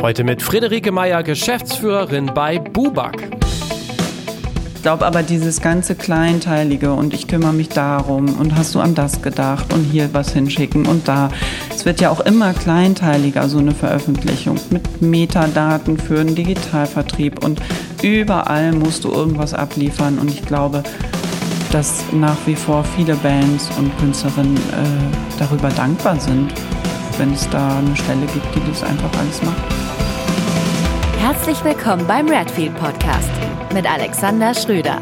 Heute mit Friederike Meyer, Geschäftsführerin bei Bubak. Ich glaube aber dieses ganze Kleinteilige und ich kümmere mich darum und hast du an das gedacht und hier was hinschicken und da. Es wird ja auch immer kleinteiliger, so eine Veröffentlichung mit Metadaten für einen Digitalvertrieb und überall musst du irgendwas abliefern und ich glaube, dass nach wie vor viele Bands und Künstlerinnen äh, darüber dankbar sind, wenn es da eine Stelle gibt, die das einfach alles macht. Herzlich willkommen beim Redfield Podcast mit Alexander Schröder.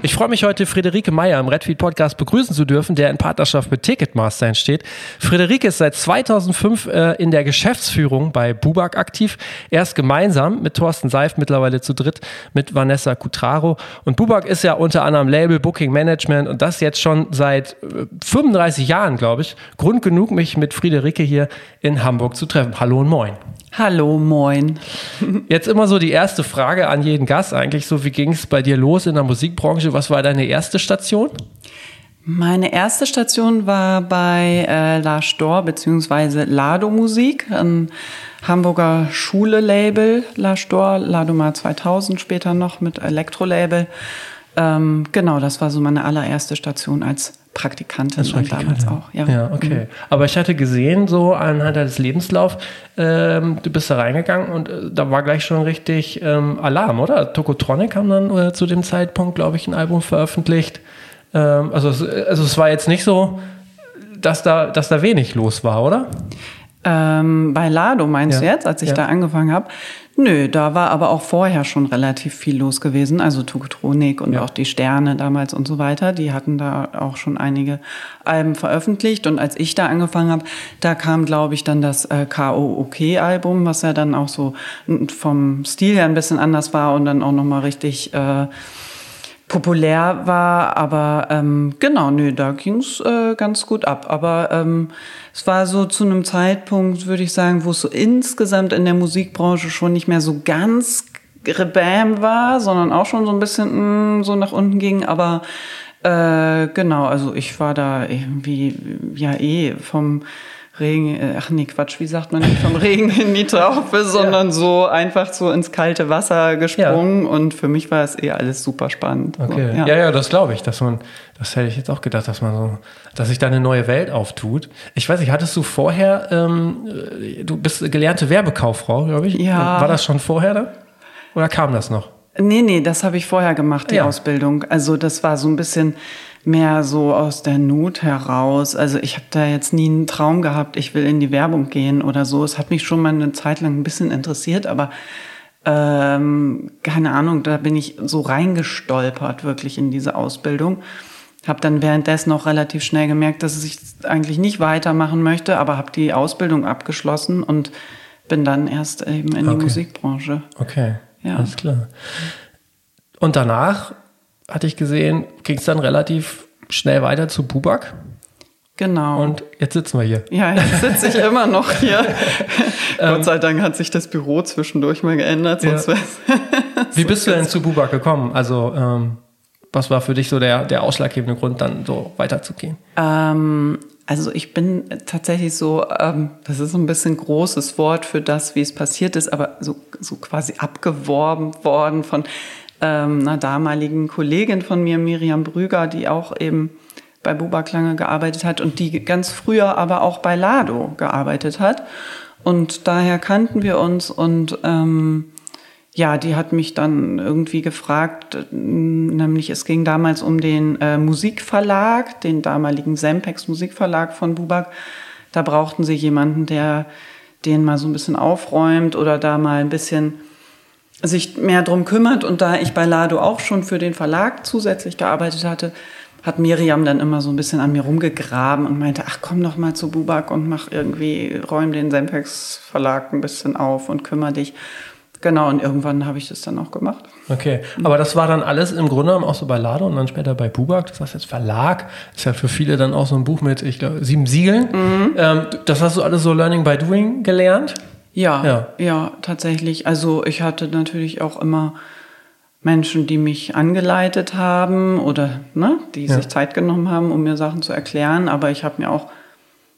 Ich freue mich heute, Friederike Meyer im Redfield Podcast begrüßen zu dürfen, der in Partnerschaft mit Ticketmaster entsteht. Friederike ist seit 2005 äh, in der Geschäftsführung bei Bubak aktiv. Erst gemeinsam mit Thorsten Seif, mittlerweile zu dritt mit Vanessa Cutraro. Und Bubak ist ja unter anderem Label, Booking Management und das jetzt schon seit äh, 35 Jahren, glaube ich. Grund genug, mich mit Friederike hier in Hamburg zu treffen. Hallo und moin. Hallo, moin. Jetzt immer so die erste Frage an jeden Gast eigentlich so, wie ging es bei dir los in der Musikbranche? Was war deine erste Station? Meine erste Station war bei äh, La Stor bzw. Lado Musik, ein Hamburger Schule-Label, La Stor, Ladoma 2000 später noch mit Elektro-Label. Ähm, genau, das war so meine allererste Station als Praktikantin Als Praktikantin. damals auch. Ja, Ja, okay. Aber ich hatte gesehen, so anhand deines Lebenslauf, ähm, du bist da reingegangen und äh, da war gleich schon richtig ähm, Alarm, oder? Tokotronic haben dann äh, zu dem Zeitpunkt, glaube ich, ein Album veröffentlicht. Ähm, also, es- also es war jetzt nicht so, dass da, dass da wenig los war, oder? Ähm, bei Lado meinst Ja. du jetzt, als ich Ja. da angefangen habe? Nö, da war aber auch vorher schon relativ viel los gewesen. Also Tokotronik und Ja. auch die Sterne damals und so weiter. Die hatten da auch schon einige Alben veröffentlicht. Und als ich da angefangen habe, da kam, glaube ich, dann das äh, K.O.O.K.-Album, was ja dann auch so vom Stil her ein bisschen anders war und dann auch nochmal richtig äh, populär war, aber ähm, genau, nö, da ging's äh, ganz gut ab. Aber ähm, es war so zu einem Zeitpunkt, würde ich sagen, wo es so insgesamt in der Musikbranche schon nicht mehr so ganz rebam war, sondern auch schon so ein bisschen mh, so nach unten ging. Aber äh, genau, also ich war da irgendwie ja eh vom Regen, äh, ach nee, Quatsch, wie sagt man nicht vom Regen in die Traufe, sondern so einfach so ins kalte Wasser gesprungen und für mich war es eh alles super spannend. Okay. So, ja. ja, das glaube ich, dass man, das hätte ich jetzt auch gedacht, dass man so, dass sich da eine neue Welt auftut. Ich weiß nicht, hattest du vorher, ähm, äh, du bist gelernte Werbekauffrau, glaube ich. Ja. War das schon vorher dann? Oder kam das noch? Nee, nee, das habe ich vorher gemacht, die Ja. Ausbildung. Also das war so ein bisschen mehr so aus der Not heraus. Also ich habe da jetzt nie einen Traum gehabt, ich will in die Werbung gehen oder so. Es hat mich schon mal eine Zeit lang ein bisschen interessiert, aber ähm, keine Ahnung, da bin ich so reingestolpert wirklich in diese Ausbildung. Habe dann währenddessen auch relativ schnell gemerkt, dass ich eigentlich nicht weitermachen möchte, aber habe die Ausbildung abgeschlossen und bin dann erst eben in die Okay. Musikbranche. Okay, Ja. alles klar. Und danach, hatte ich gesehen, ging es dann relativ schnell weiter zu Bubak. Genau. Und jetzt sitzen wir hier. Ja, jetzt sitze ich immer noch hier. Gott sei Dank hat sich das Büro zwischendurch mal geändert, Ja. Wie bist du denn zu Bubak gekommen? Also, ähm, was war für dich so der, der ausschlaggebende Grund, dann so weiterzugehen? Ähm, also ich bin tatsächlich so, ähm, das ist ein bisschen großes Wort für das, wie es passiert ist, aber so, so quasi abgeworben worden von ähm, einer damaligen Kollegin von mir, Miriam Brüger, die auch eben bei Bubak lange gearbeitet hat und die ganz früher aber auch bei Lado gearbeitet hat. Und daher kannten wir uns und ähm, ja, die hat mich dann irgendwie gefragt, nämlich es ging damals um den äh, Musikverlag, den damaligen Sempex Musikverlag von Bubak. Da brauchten sie jemanden, der den mal so ein bisschen aufräumt oder da mal ein bisschen sich mehr drum kümmert. Und da ich bei Lado auch schon für den Verlag zusätzlich gearbeitet hatte, hat Miriam dann immer so ein bisschen an mir rumgegraben und meinte, ach komm doch mal zu Bubak und mach irgendwie, räum den Sempex Verlag ein bisschen auf und kümmere dich. Genau, und irgendwann habe ich das dann auch gemacht. Okay, aber das war dann alles im Grunde genommen auch so bei Lado und dann später bei Bubak. Das heißt jetzt Verlag. Ist ja für viele dann auch so ein Buch mit, ich glaube, sieben Siegeln. Ähm, das hast du alles so Learning by Doing gelernt. Ja, Ja. ja, tatsächlich. Also ich hatte natürlich auch immer Menschen, die mich angeleitet haben oder ne, die Ja. sich Zeit genommen haben, um mir Sachen zu erklären. Aber ich habe mir auch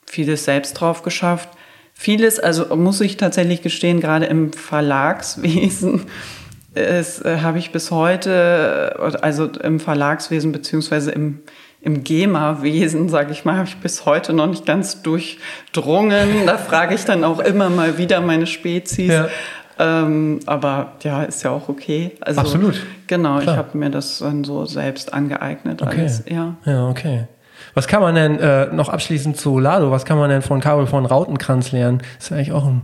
vieles selbst drauf geschafft. Vieles, also muss ich tatsächlich gestehen, gerade im Verlagswesen es äh, habe ich bis heute, also im Verlagswesen beziehungsweise im, im GEMA-Wesen, sage ich mal, habe ich bis heute noch nicht ganz durchdrungen. Da frage ich dann auch immer mal wieder meine Spezies. Ja. Ähm, aber ja, ist ja auch okay. Also, Absolut. Genau, Klar. ich habe mir das dann so selbst angeeignet. Okay. Alles, ja. ja, okay. Was kann man denn äh, noch abschließend zu Lado, was kann man denn von Karol von Rautenkranz lernen? ist ja eigentlich auch ein,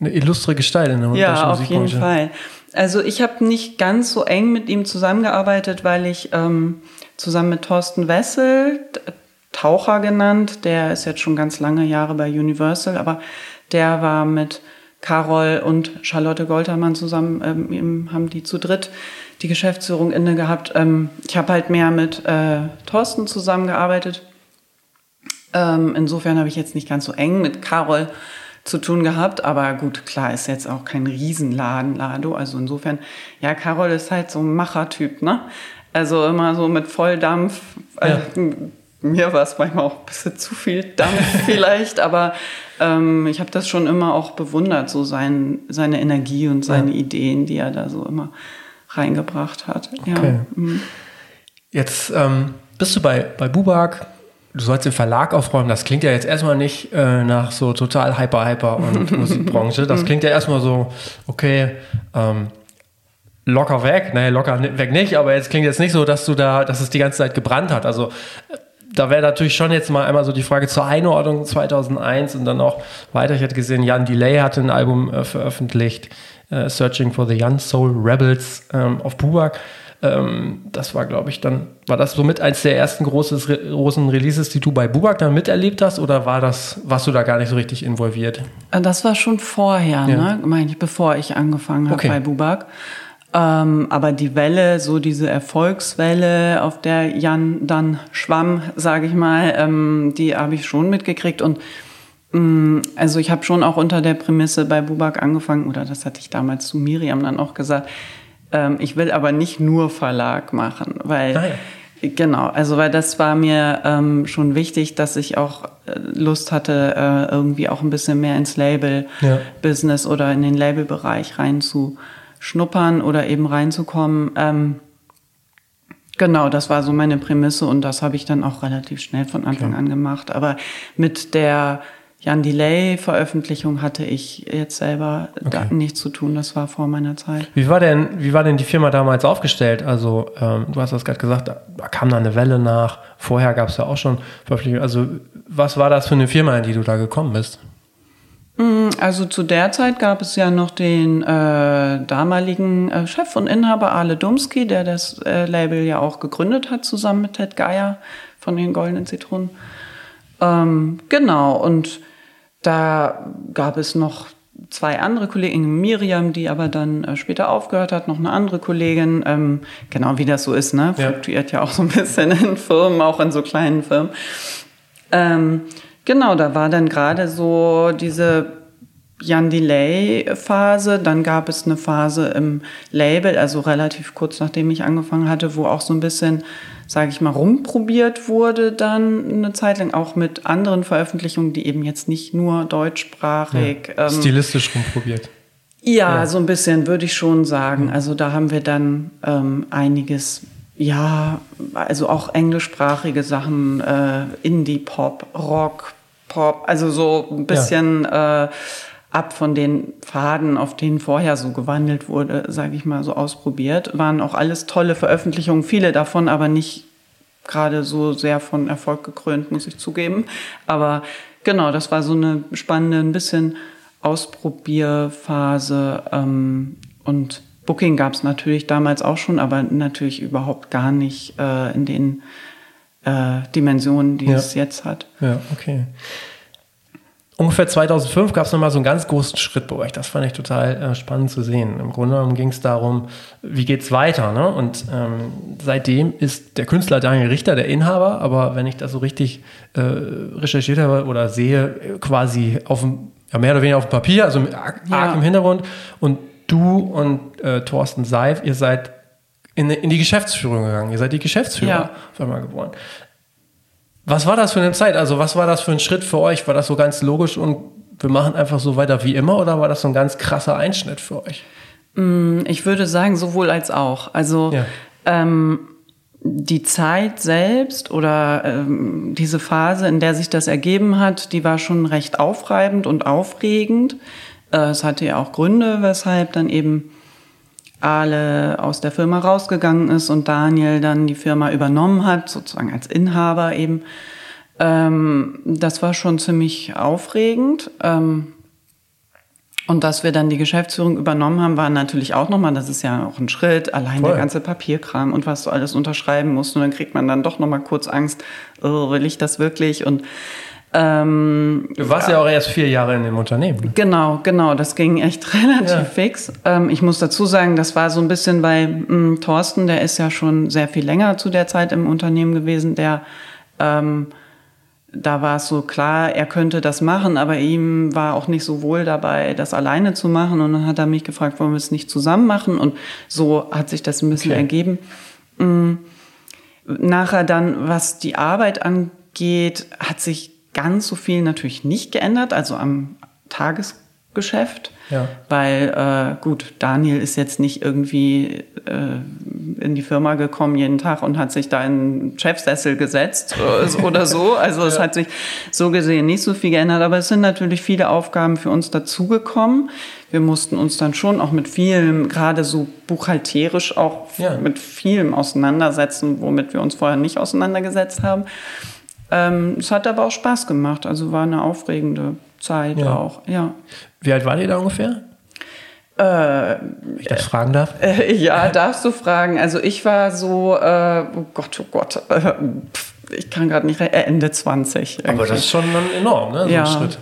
eine illustre Gestalt in der Ja, auf jeden Fall. Also ich habe nicht ganz so eng mit ihm zusammengearbeitet, weil ich ähm, zusammen mit Thorsten Wessel, Taucher genannt, der ist jetzt schon ganz lange Jahre bei Universal, aber der war mit Carol und Charlotte Goltermann zusammen, ähm, haben die zu dritt die Geschäftsführung inne gehabt. Ähm, ich habe halt mehr mit äh, Thorsten zusammengearbeitet. Ähm, insofern habe ich jetzt nicht ganz so eng mit Carol zu tun gehabt. Aber gut, klar, ist jetzt auch kein Riesenladen, Lado. Also insofern, ja, Carol ist halt so ein Machertyp, ne? Also immer so mit Volldampf. Ja. Äh, mir war es manchmal auch ein bisschen zu viel Dampf vielleicht, aber ähm, ich habe das schon immer auch bewundert, so sein, seine Energie und seine ja. Ideen, die er da so immer reingebracht hat. Okay. Ja. Mhm. Jetzt ähm, bist du bei, bei Bubak, du sollst den Verlag aufräumen. Das klingt ja jetzt erstmal nicht äh, nach so total hyper, hyper und Musikbranche. Das klingt ja erstmal so, okay, ähm, locker weg. Naja, locker weg nicht, aber jetzt klingt jetzt nicht so, dass du da, dass es die ganze Zeit gebrannt hat. Also da wäre natürlich schon jetzt mal einmal so die Frage zur Einordnung 2001 und dann auch weiter. Ich hatte gesehen, Jan Delay hatte ein Album äh, veröffentlicht, äh, Searching for the Young Soul Rebels ähm, auf Bubak. Ähm, das war, glaube ich, dann, war das somit eins der ersten großes, großen Releases, die du bei Bubak dann miterlebt hast oder war das, warst du da gar nicht so richtig involviert? Äh, das war schon vorher, ja. ne? meine ich, bevor ich angefangen habe okay. bei Bubak. Ähm, aber die Welle, so diese Erfolgswelle, auf der Jan dann schwamm, sage ich mal, ähm, die habe ich schon mitgekriegt und mm, also ich habe schon auch unter der Prämisse bei Bubak angefangen, oder das hatte ich damals zu Miriam dann auch gesagt, ähm, ich will aber nicht nur Verlag machen, weil ah, ja. genau, also weil das war mir ähm, schon wichtig, dass ich auch äh, Lust hatte, äh, irgendwie auch ein bisschen mehr ins Label-Business ja. oder in den Labelbereich reinzuschnuppern oder eben reinzukommen. Ähm, Genau, das war so meine Prämisse und das habe ich dann auch relativ schnell von Anfang okay. an gemacht. Aber mit der Jan Delay-Veröffentlichung hatte ich jetzt selber okay. nichts zu tun. Das war vor meiner Zeit. Wie war denn, wie war denn die Firma damals aufgestellt? Also, ähm, du hast das gerade gesagt, da kam da eine Welle nach. Vorher gab es ja auch schon Verpflichtungen. Also, was war das für eine Firma, in die du da gekommen bist? Mm, also zu der Zeit gab es ja noch den äh, damaligen äh, Chef und Inhaber Ale Dumski, der das äh, Label ja auch gegründet hat, zusammen mit Ted Geier von den Goldenen Zitronen. Ähm, genau, und da gab es noch zwei andere Kollegen, Miriam, die aber dann äh, später aufgehört hat, noch eine andere Kollegin. Ähm, genau wie das so ist, ne? Fluktuiert ja. ja auch so ein bisschen in Firmen, auch in so kleinen Firmen. Ähm, genau, da war dann gerade so diese Jan Delay-Phase. Dann gab es eine Phase im Label, also relativ kurz nachdem ich angefangen hatte, wo auch so ein bisschen sage ich mal, rumprobiert wurde dann eine Zeit lang, auch mit anderen Veröffentlichungen, die eben jetzt nicht nur deutschsprachig. Ja, ähm, stilistisch rumprobiert. Ja, ja, so ein bisschen würde ich schon sagen. Also da haben wir dann ähm, einiges, ja, also auch englischsprachige Sachen, äh, Indie-Pop, Rock, Pop, also so ein bisschen ja. äh, ab von den Pfaden, auf denen vorher so gewandelt wurde, sage ich mal, so ausprobiert. Waren auch alles tolle Veröffentlichungen, viele davon aber nicht gerade so sehr von Erfolg gekrönt, muss ich zugeben. Aber genau, das war so eine spannende, ein bisschen Ausprobierphase. Ähm, und Booking gab es natürlich damals auch schon, aber natürlich überhaupt gar nicht äh, in den äh, Dimensionen, die ja. es jetzt hat. Ja, okay ungefähr 2005 gab es nochmal so einen ganz großen Schritt bei euch. Das fand ich total äh, spannend zu sehen. Im Grunde genommen ging es darum, wie geht's weiter. Ne? Und ähm, seitdem ist der Künstler Daniel Richter der Inhaber, aber wenn ich das so richtig äh, recherchiert habe oder sehe, quasi auf dem, ja, mehr oder weniger auf dem Papier, also arg, ja. im Hintergrund. Und du und äh, Thorsten Seif, ihr seid in, in, die Geschäftsführung gegangen. Ihr seid die Geschäftsführer ja. auf einmal geworden. Was war das für eine Zeit? Also, was war das für ein Schritt für euch? War das so ganz logisch und wir machen einfach so weiter wie immer oder war das so ein ganz krasser Einschnitt für euch? Ich würde sagen, sowohl als auch. Also Ja. ähm, die Zeit selbst oder ähm, diese Phase, in der sich das ergeben hat, die war schon recht aufreibend und aufregend. Äh, es hatte ja auch Gründe, weshalb dann eben Ale aus der Firma rausgegangen ist und Daniel dann die Firma übernommen hat, sozusagen als Inhaber eben. Ähm, das war schon ziemlich aufregend. Ähm, und dass wir dann die Geschäftsführung übernommen haben, war natürlich auch nochmal, das ist ja auch ein Schritt, allein Voll. der ganze Papierkram und was du alles unterschreiben musst. Und dann kriegt man dann doch nochmal kurz Angst, oh, will ich das wirklich? Und ähm, Du warst ja, auch erst vier Jahre in dem Unternehmen. ne? Genau, genau, das ging echt relativ Ja. fix. Ähm, ich muss dazu sagen, das war so ein bisschen bei mh, Thorsten, der ist ja schon sehr viel länger zu der Zeit im Unternehmen gewesen, der ähm, da war es so klar, er könnte das machen, aber ihm war auch nicht so wohl dabei, das alleine zu machen. Und dann hat er mich gefragt, wollen wir es nicht zusammen machen? Und so hat sich das ein bisschen Okay. ergeben. Mm. Nachher dann, was die Arbeit angeht, hat sich ganz so viel natürlich nicht geändert, also am Tagesgeschäft. Ja. Weil, äh, gut, Daniel ist jetzt nicht irgendwie äh, in die Firma gekommen jeden Tag und hat sich da in Chefsessel gesetzt äh, oder so. Also es hat sich so gesehen nicht so viel geändert, aber es sind natürlich viele Aufgaben für uns dazugekommen. Wir mussten uns dann schon auch mit vielem, gerade so buchhalterisch auch Ja. mit vielem auseinandersetzen, womit wir uns vorher nicht auseinandergesetzt haben. Ähm, es hat aber auch Spaß gemacht, also war eine aufregende Zeit Ja. auch, ja. Wie alt war ihr da ungefähr? Äh, Wenn ich das fragen darf. Äh, ja, darfst du fragen. Also ich war so, äh, oh Gott, oh Gott, äh, ich kann gerade nicht, äh, Ende 20. Aber irgendwie. das ist schon enorm, ne? So Ja. ein Schritt.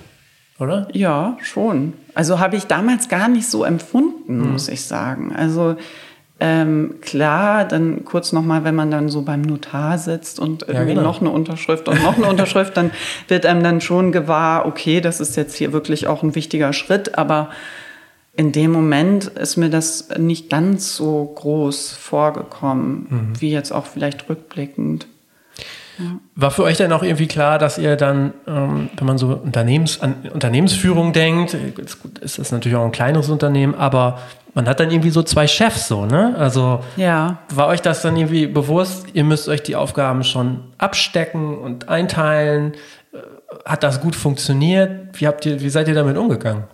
Oder? Ja, schon. Also habe ich damals gar nicht so empfunden, Mhm. muss ich sagen. Also ähm, klar, dann kurz nochmal, wenn man dann so beim Notar sitzt und irgendwie genau. noch eine Unterschrift und noch eine Unterschrift, dann wird einem dann schon gewahr, okay, das ist jetzt hier wirklich auch ein wichtiger Schritt, aber in dem Moment ist mir das nicht ganz so groß vorgekommen, Mhm. wie jetzt auch vielleicht rückblickend. War für euch dann auch irgendwie klar, dass ihr dann, ähm, wenn man so Unternehmens, an Unternehmensführung denkt, ist das natürlich auch ein kleineres Unternehmen, aber man hat dann irgendwie so zwei Chefs so, ne? Also Ja, war euch das dann irgendwie bewusst, ihr müsst euch die Aufgaben schon abstecken und einteilen? Äh, Hat das gut funktioniert? Wie habt ihr, wie seid ihr damit umgegangen?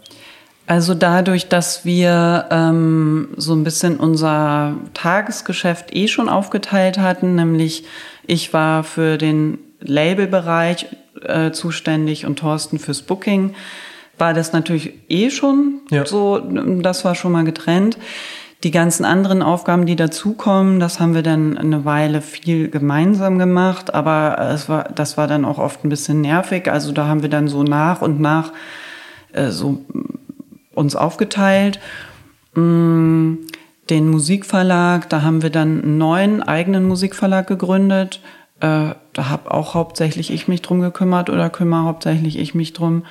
Also dadurch, dass wir ähm, so ein bisschen unser Tagesgeschäft eh schon aufgeteilt hatten, nämlich ich war für den Labelbereich äh, zuständig und Thorsten fürs Booking, war das natürlich eh schon Ja. so, das war schon mal getrennt. Die ganzen anderen Aufgaben, die dazukommen, das haben wir dann eine Weile viel gemeinsam gemacht, aber es war, das war dann auch oft ein bisschen nervig. Also da haben wir dann so nach und nach äh, so uns aufgeteilt. Mm, Den Musikverlag, da haben wir dann einen neuen eigenen Musikverlag gegründet. Äh, Da habe auch hauptsächlich ich mich drum gekümmert oder kümmere hauptsächlich ich mich drum.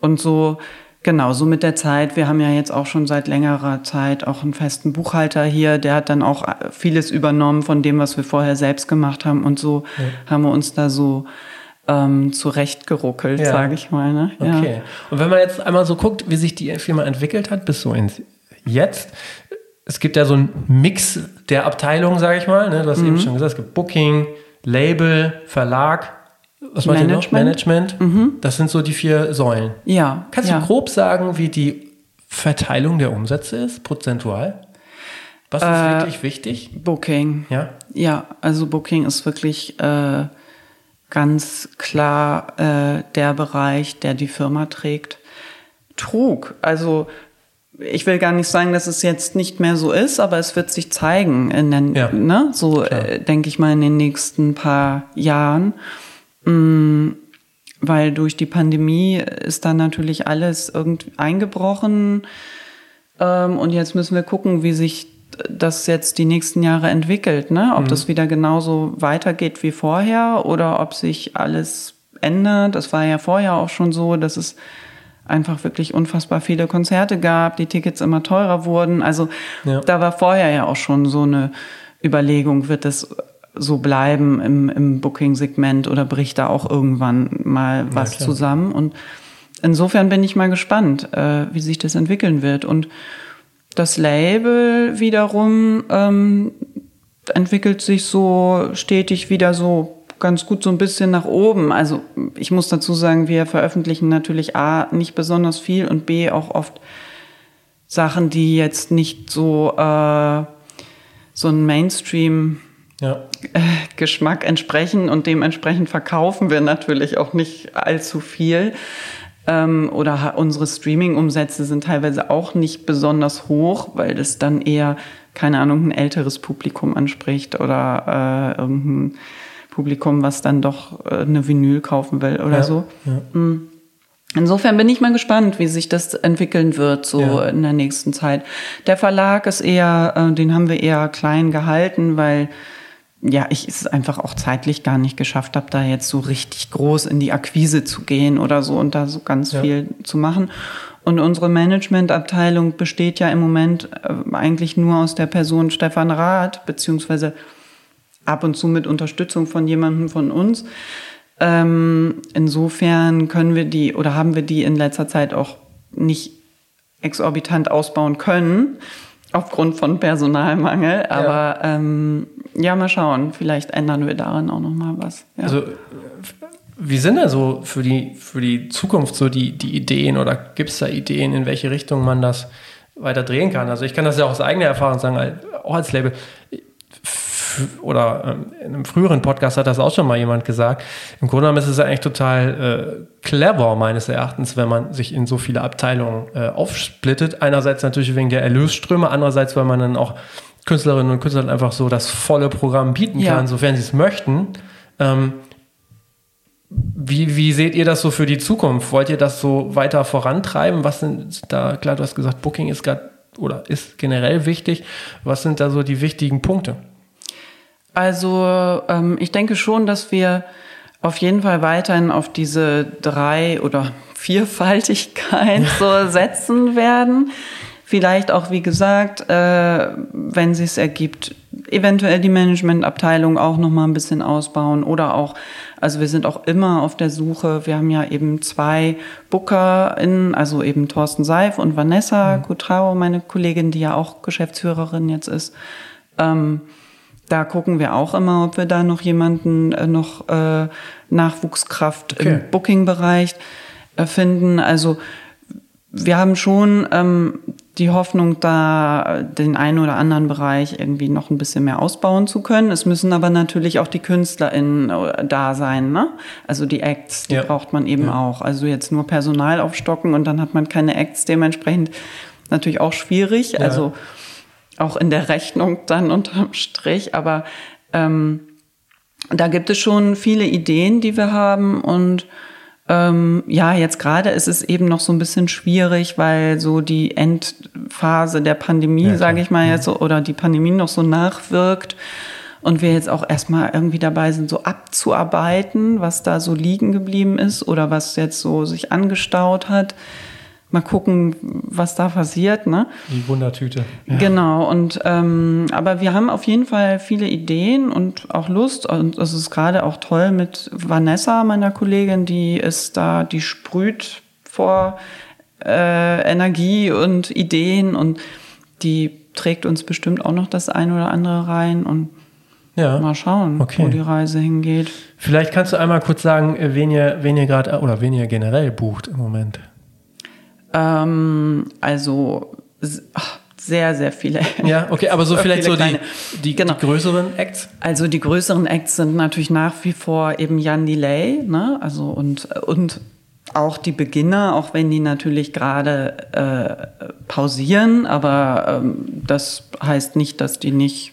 Und so, genau, so mit der Zeit. Wir haben ja jetzt auch schon seit längerer Zeit auch einen festen Buchhalter hier. Der hat dann auch äh, vieles übernommen von dem, was wir vorher selbst gemacht haben. Und so haben wir uns da so ähm, zurechtgeruckelt, Ja. sage ich mal. Ne? Ja. Okay. Und wenn man jetzt einmal so guckt, wie sich die Firma entwickelt hat, bis so ins Jetzt, es gibt ja so einen Mix der Abteilungen, sage ich mal. Ne? Du hast Mhm. eben schon gesagt, es gibt Booking, Label, Verlag, was meint ihr noch? Management. Management. Das sind so die vier Säulen. Ja. Kannst ja. du grob sagen, wie die Verteilung der Umsätze ist, prozentual? Was ist Äh, wirklich wichtig? Booking. Ja. Ja, also Booking ist wirklich äh, ganz klar äh, der Bereich, der die Firma trägt. Trug, also ich will gar nicht sagen, dass es jetzt nicht mehr so ist, aber es wird sich zeigen in den, Ja, ne, so äh, denke ich mal in den nächsten paar Jahren. Mm, weil durch die Pandemie ist dann natürlich alles irgendwie eingebrochen. Ähm, und jetzt müssen wir gucken, wie sich das jetzt die nächsten Jahre entwickelt, ne? Ob das wieder genauso weitergeht wie vorher oder ob sich alles ändert. Das war ja vorher auch schon so, dass es einfach wirklich unfassbar viele Konzerte gab, die Tickets immer teurer wurden. Also Ja. da war vorher ja auch schon so eine Überlegung, wird das so bleiben im, im Booking-Segment oder bricht da auch irgendwann mal was klar. zusammen? Und insofern bin ich mal gespannt, äh, wie sich das entwickeln wird. Und das Label wiederum ähm, entwickelt sich so stetig wieder so ganz gut so ein bisschen nach oben. Also ich muss dazu sagen, wir veröffentlichen natürlich A nicht besonders viel und B auch oft Sachen, die jetzt nicht so äh, so ein Mainstream ja. Äh, Geschmack entsprechen und dementsprechend verkaufen wir natürlich auch nicht allzu viel. Ähm, oder unsere Streaming-Umsätze sind teilweise auch nicht besonders hoch, weil das dann eher, keine Ahnung, ein älteres Publikum anspricht oder äh, irgendein Publikum, was dann doch äh, eine Vinyl kaufen will oder ja, so. Ja. Mhm. Insofern bin ich mal gespannt, wie sich das entwickeln wird so ja. in der nächsten Zeit. Der Verlag ist eher, äh, den haben wir eher klein gehalten, weil ja, ich es einfach auch zeitlich gar nicht geschafft habe, da jetzt so richtig groß in die Akquise zu gehen oder so und da so ganz ja. viel zu machen. Und unsere Managementabteilung besteht ja im Moment äh, eigentlich nur aus der Person Stefan Rath, beziehungsweise ab und zu mit Unterstützung von jemandem von uns. Ähm, insofern können wir die oder haben wir die in letzter Zeit auch nicht exorbitant ausbauen können aufgrund von Personalmangel. Aber ja, ähm, ja mal schauen. Vielleicht ändern wir darin auch noch mal was. Ja. Also wie sind da so für die, für die Zukunft so die, die Ideen oder gibt es da Ideen, in welche Richtung man das weiter drehen kann? Also ich kann das ja auch aus eigener Erfahrung sagen, auch als Label oder ähm, in einem früheren Podcast hat das auch schon mal jemand gesagt. Im Grunde genommen ist es eigentlich total äh, clever, meines Erachtens, wenn man sich in so viele Abteilungen äh, aufsplittet. Einerseits natürlich wegen der Erlösströme, andererseits, weil man dann auch Künstlerinnen und Künstlern einfach so das volle Programm bieten ja. kann, sofern sie es möchten. Ähm, wie, wie seht ihr das so für die Zukunft? Wollt ihr das so weiter vorantreiben? Was sind da, klar, du hast gesagt, Booking ist gerade oder ist generell wichtig. Was sind da so die wichtigen Punkte? Also ähm, ich denke schon, dass wir auf jeden Fall weiterhin auf diese drei oder Vierfaltigkeit so setzen werden. Vielleicht auch, wie gesagt, äh, wenn sich es ergibt, eventuell die Managementabteilung auch noch mal ein bisschen ausbauen oder auch, also wir sind auch immer auf der Suche. Wir haben ja eben zwei BookerInnen, also eben Thorsten Seif und Vanessa mhm. Kutrao, meine Kollegin, die ja auch Geschäftsführerin jetzt ist. Ähm, da gucken wir auch immer, ob wir da noch jemanden äh, noch äh, Nachwuchskraft okay. im Booking-Bereich äh, finden. Also wir haben schon ähm, die Hoffnung, da den einen oder anderen Bereich irgendwie noch ein bisschen mehr ausbauen zu können. Es müssen aber natürlich auch die KünstlerInnen äh, da sein, ne? Also die Acts, die ja. braucht man eben ja. auch. Also jetzt nur Personal aufstocken und dann hat man keine Acts, dementsprechend natürlich auch schwierig. Ja. Also auch in der Rechnung dann unterm Strich. Aber ähm, da gibt es schon viele Ideen, die wir haben. Und ähm, ja, jetzt gerade ist es eben noch so ein bisschen schwierig, weil so die Endphase der Pandemie, ja, sage ich mal jetzt, so, oder die Pandemie noch so nachwirkt. Und wir jetzt auch erstmal irgendwie dabei sind, so abzuarbeiten, was da so liegen geblieben ist oder was jetzt so sich angestaut hat mal gucken, was da passiert. Ne? Die Wundertüte. Ja. Genau. Und ähm, aber wir haben auf jeden Fall viele Ideen und auch Lust. Und es ist gerade auch toll mit Vanessa, meiner Kollegin, die ist da, die sprüht vor äh, Energie und Ideen und die trägt uns bestimmt auch noch das eine oder andere rein und ja. Mal schauen, okay. wo die Reise hingeht. Vielleicht kannst du einmal kurz sagen, wen ihr, wen ihr gerade oder wen ihr generell bucht im Moment. Ähm, also ach, sehr, sehr viele. Ja, okay, aber so vielleicht so die, die, genau. die, größeren Acts? Also die größeren Acts sind natürlich nach wie vor eben Jan Delay, ne? Also und, und auch die Beginner, auch wenn die natürlich gerade äh, pausieren, aber ähm, das heißt nicht, dass die nicht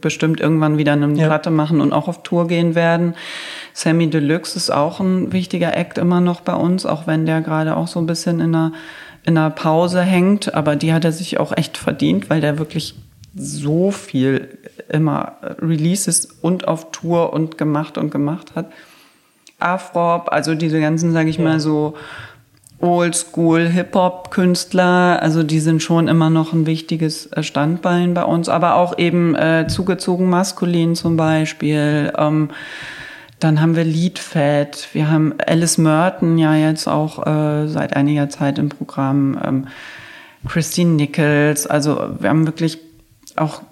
bestimmt irgendwann wieder eine ja. Platte machen und auch auf Tour gehen werden. Sammy Deluxe ist auch ein wichtiger Act immer noch bei uns, auch wenn der gerade auch so ein bisschen in einer, in einer Pause hängt. Aber die hat er sich auch echt verdient, weil der wirklich so viel immer Releases und auf Tour und gemacht und gemacht hat. Afrop, also diese ganzen, sage ich ja. mal so, Oldschool Hip-Hop-Künstler, also die sind schon immer noch ein wichtiges Standbein bei uns, aber auch eben äh, zugezogen maskulin zum Beispiel. Ähm, Dann haben wir Leadfed, wir haben Alice Merton ja jetzt auch äh, seit einiger Zeit im Programm, ähm, Christine Nichols. Also wir haben wirklich auch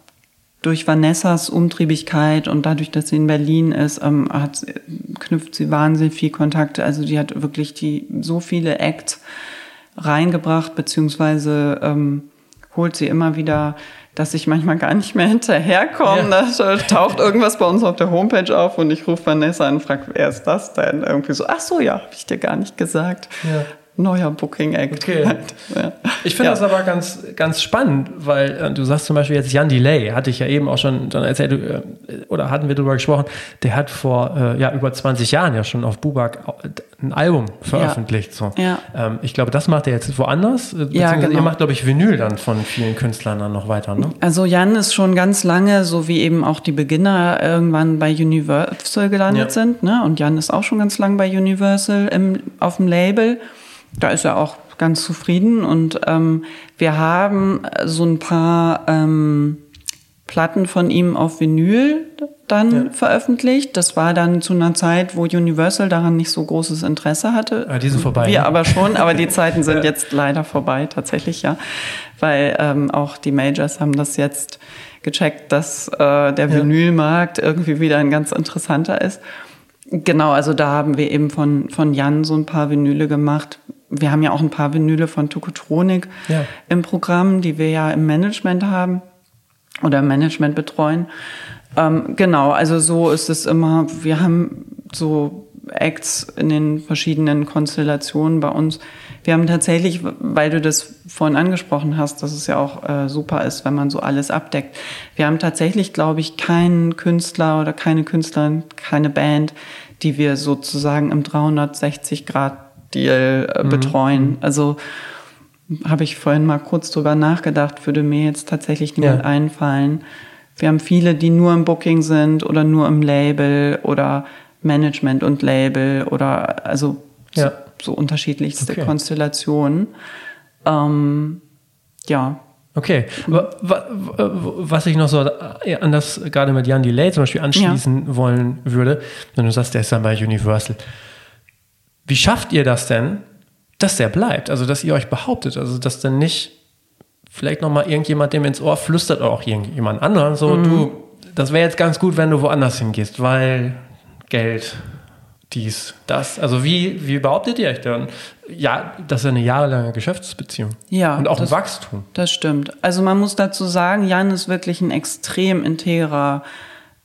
durch Vanessas Umtriebigkeit und dadurch, dass sie in Berlin ist, ähm, hat, knüpft sie wahnsinnig viel Kontakte. Also die hat wirklich die so viele Acts reingebracht, beziehungsweise ähm, holt sie immer wieder, dass ich manchmal gar nicht mehr hinterherkomme. Ja. Da taucht irgendwas bei uns auf der Homepage auf und ich rufe Vanessa an und frage, wer ist das denn? Irgendwie so, ach so, ja, habe ich dir gar nicht gesagt. Ja neuer Booking Act. Okay. Ja. Ich finde ja. das aber ganz, ganz spannend, weil äh, du sagst zum Beispiel jetzt Jan Delay, hatte ich ja eben auch schon, schon erzählt, äh, oder hatten wir darüber gesprochen, der hat vor äh, ja, über 20 Jahren ja schon auf Bubak ein Album veröffentlicht. Ja. So. Ähm, ich glaube, das macht er jetzt woanders. Äh, ja, genau. Ihr macht, glaube ich, Vinyl dann von vielen Künstlern dann noch weiter. Ne? Also Jan ist schon ganz lange, so wie eben auch die Beginner irgendwann bei Universal gelandet sind. Ne? Und Jan ist auch schon ganz lang bei Universal im, auf dem Label da ist er auch ganz zufrieden. Und ähm, wir haben so ein paar ähm, Platten von ihm auf Vinyl dann ja. veröffentlicht. Das war dann zu einer Zeit, wo Universal daran nicht so großes Interesse hatte. Ah, die sind vorbei. Wir ne? aber schon, aber die Zeiten sind jetzt leider vorbei, tatsächlich, ja. Weil ähm, auch die Majors haben das jetzt gecheckt, dass äh, der Vinylmarkt irgendwie wieder ein ganz interessanter ist. Genau, also da haben wir eben von, von Jan so ein paar Vinyle gemacht wir haben ja auch ein paar Vinyle von Tokotronik ja. im Programm, die wir ja im Management haben oder im Management betreuen. Ähm, genau, also so ist es immer. Wir haben so Acts in den verschiedenen Konstellationen bei uns. Wir haben tatsächlich, weil du das vorhin angesprochen hast, dass es ja auch äh, super ist, wenn man so alles abdeckt. Wir haben tatsächlich, glaube ich, keinen Künstler oder keine Künstlerin, keine Band, die wir sozusagen im 360 Grad Stil äh, mhm. betreuen. Mhm. Also habe ich vorhin mal kurz drüber nachgedacht, würde mir jetzt tatsächlich niemand ja. einfallen. Wir haben viele, die nur im Booking sind oder nur im Label oder Management und Label oder also ja. so, so, unterschiedlichste okay. Konstellationen. Ähm, ja. Okay, was ich noch so an das gerade mit Jan Delay zum Beispiel anschließen ja. wollen würde, wenn du sagst, der ist dann bei Universal. Wie schafft ihr das denn, dass der bleibt? Also, dass ihr euch behauptet, also dass dann nicht vielleicht nochmal irgendjemand dem ins Ohr flüstert oder auch irgendjemand anderen, so, mhm. du, das wäre jetzt ganz gut, wenn du woanders hingehst, weil Geld, dies, das. Also wie, wie behauptet ihr euch dann? Ja, das ist eine jahrelange Geschäftsbeziehung. Ja. Und auch das, ein Wachstum. Das stimmt. Also man muss dazu sagen, Jan ist wirklich ein extrem integrer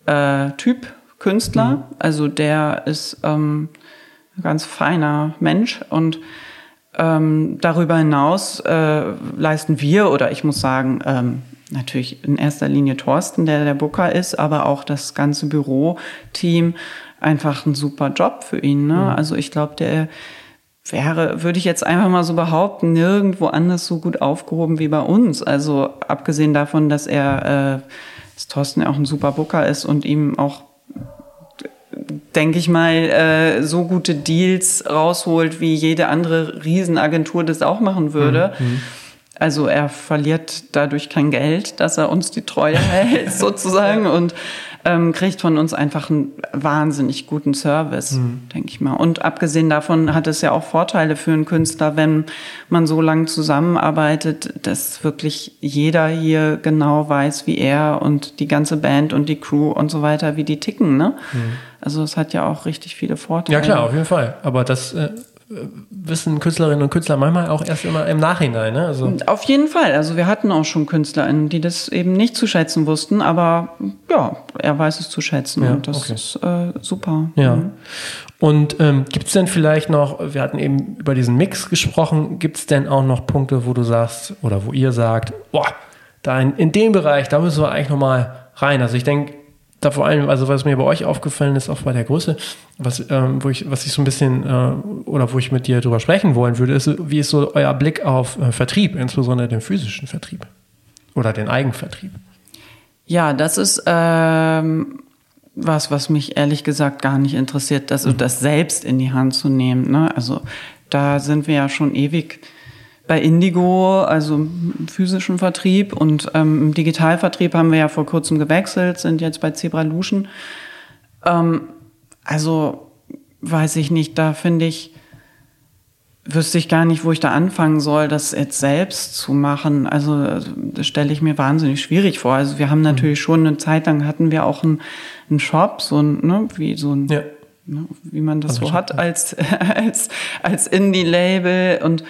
äh, Typ, Künstler. Mhm. Also der ist ähm, ganz feiner Mensch und ähm, darüber hinaus äh, leisten wir, oder ich muss sagen, ähm, natürlich in erster Linie Thorsten, der der Booker ist, aber auch das ganze Büroteam einfach ein super Job für ihn. Ne? Mhm. Also ich glaube, der wäre, würde ich jetzt einfach mal so behaupten, nirgendwo anders so gut aufgehoben wie bei uns. Also abgesehen davon, dass er, äh, dass Thorsten ja auch ein super Booker ist und ihm auch denke ich mal, äh, so gute Deals rausholt, wie jede andere Riesenagentur das auch machen würde. Mhm. mhm. Also er verliert dadurch kein Geld, dass er uns die Treue hält sozusagen und ähm, kriegt von uns einfach einen wahnsinnig guten Service, mhm. denke ich mal. Und abgesehen davon hat es ja auch Vorteile für einen Künstler, wenn man so lange zusammenarbeitet, dass wirklich jeder hier genau weiß, wie er und die ganze Band und die Crew und so weiter, wie die ticken. Ne? Mhm. Also es hat ja auch richtig viele Vorteile. Ja klar, auf jeden Fall. Aber das äh, wissen Künstlerinnen und Künstler manchmal auch erst immer im Nachhinein. Ne? Also auf jeden Fall. Also wir hatten auch schon KünstlerInnen, die das eben nicht zu schätzen wussten, aber ja, er weiß es zu schätzen ja, und das okay. ist äh, super. Ja. Mhm. Und ähm, gibt es denn vielleicht noch, wir hatten eben über diesen Mix gesprochen, gibt es denn auch noch Punkte, wo du sagst oder wo ihr sagt, boah, da in, in dem Bereich, da müssen wir eigentlich nochmal rein. Also ich denke, da vor allem, also was mir bei euch aufgefallen ist, auch bei der Größe, was, ähm, wo ich, was ich so ein bisschen äh, oder wo ich mit dir drüber sprechen wollen würde, ist, wie ist so euer Blick auf äh, Vertrieb, insbesondere den physischen Vertrieb oder den Eigenvertrieb? Ja, das ist ähm, was, was mich ehrlich gesagt gar nicht interessiert, das, mhm. das selbst in die Hand zu nehmen. Ne? Also da sind wir ja schon ewig bei Indigo, also im physischen Vertrieb und ähm, im Digitalvertrieb haben wir ja vor kurzem gewechselt, sind jetzt bei Zebra Lution. Ähm, also weiß ich nicht, da finde ich, wüsste ich gar nicht, wo ich da anfangen soll, das jetzt selbst zu machen. Also das stelle ich mir wahnsinnig schwierig vor. Also wir haben natürlich mhm. schon eine Zeit lang hatten wir auch einen, einen Shop, so ein, ne, wie so ein, ja. ne, wie man das so hat als, als, als Indie-Label und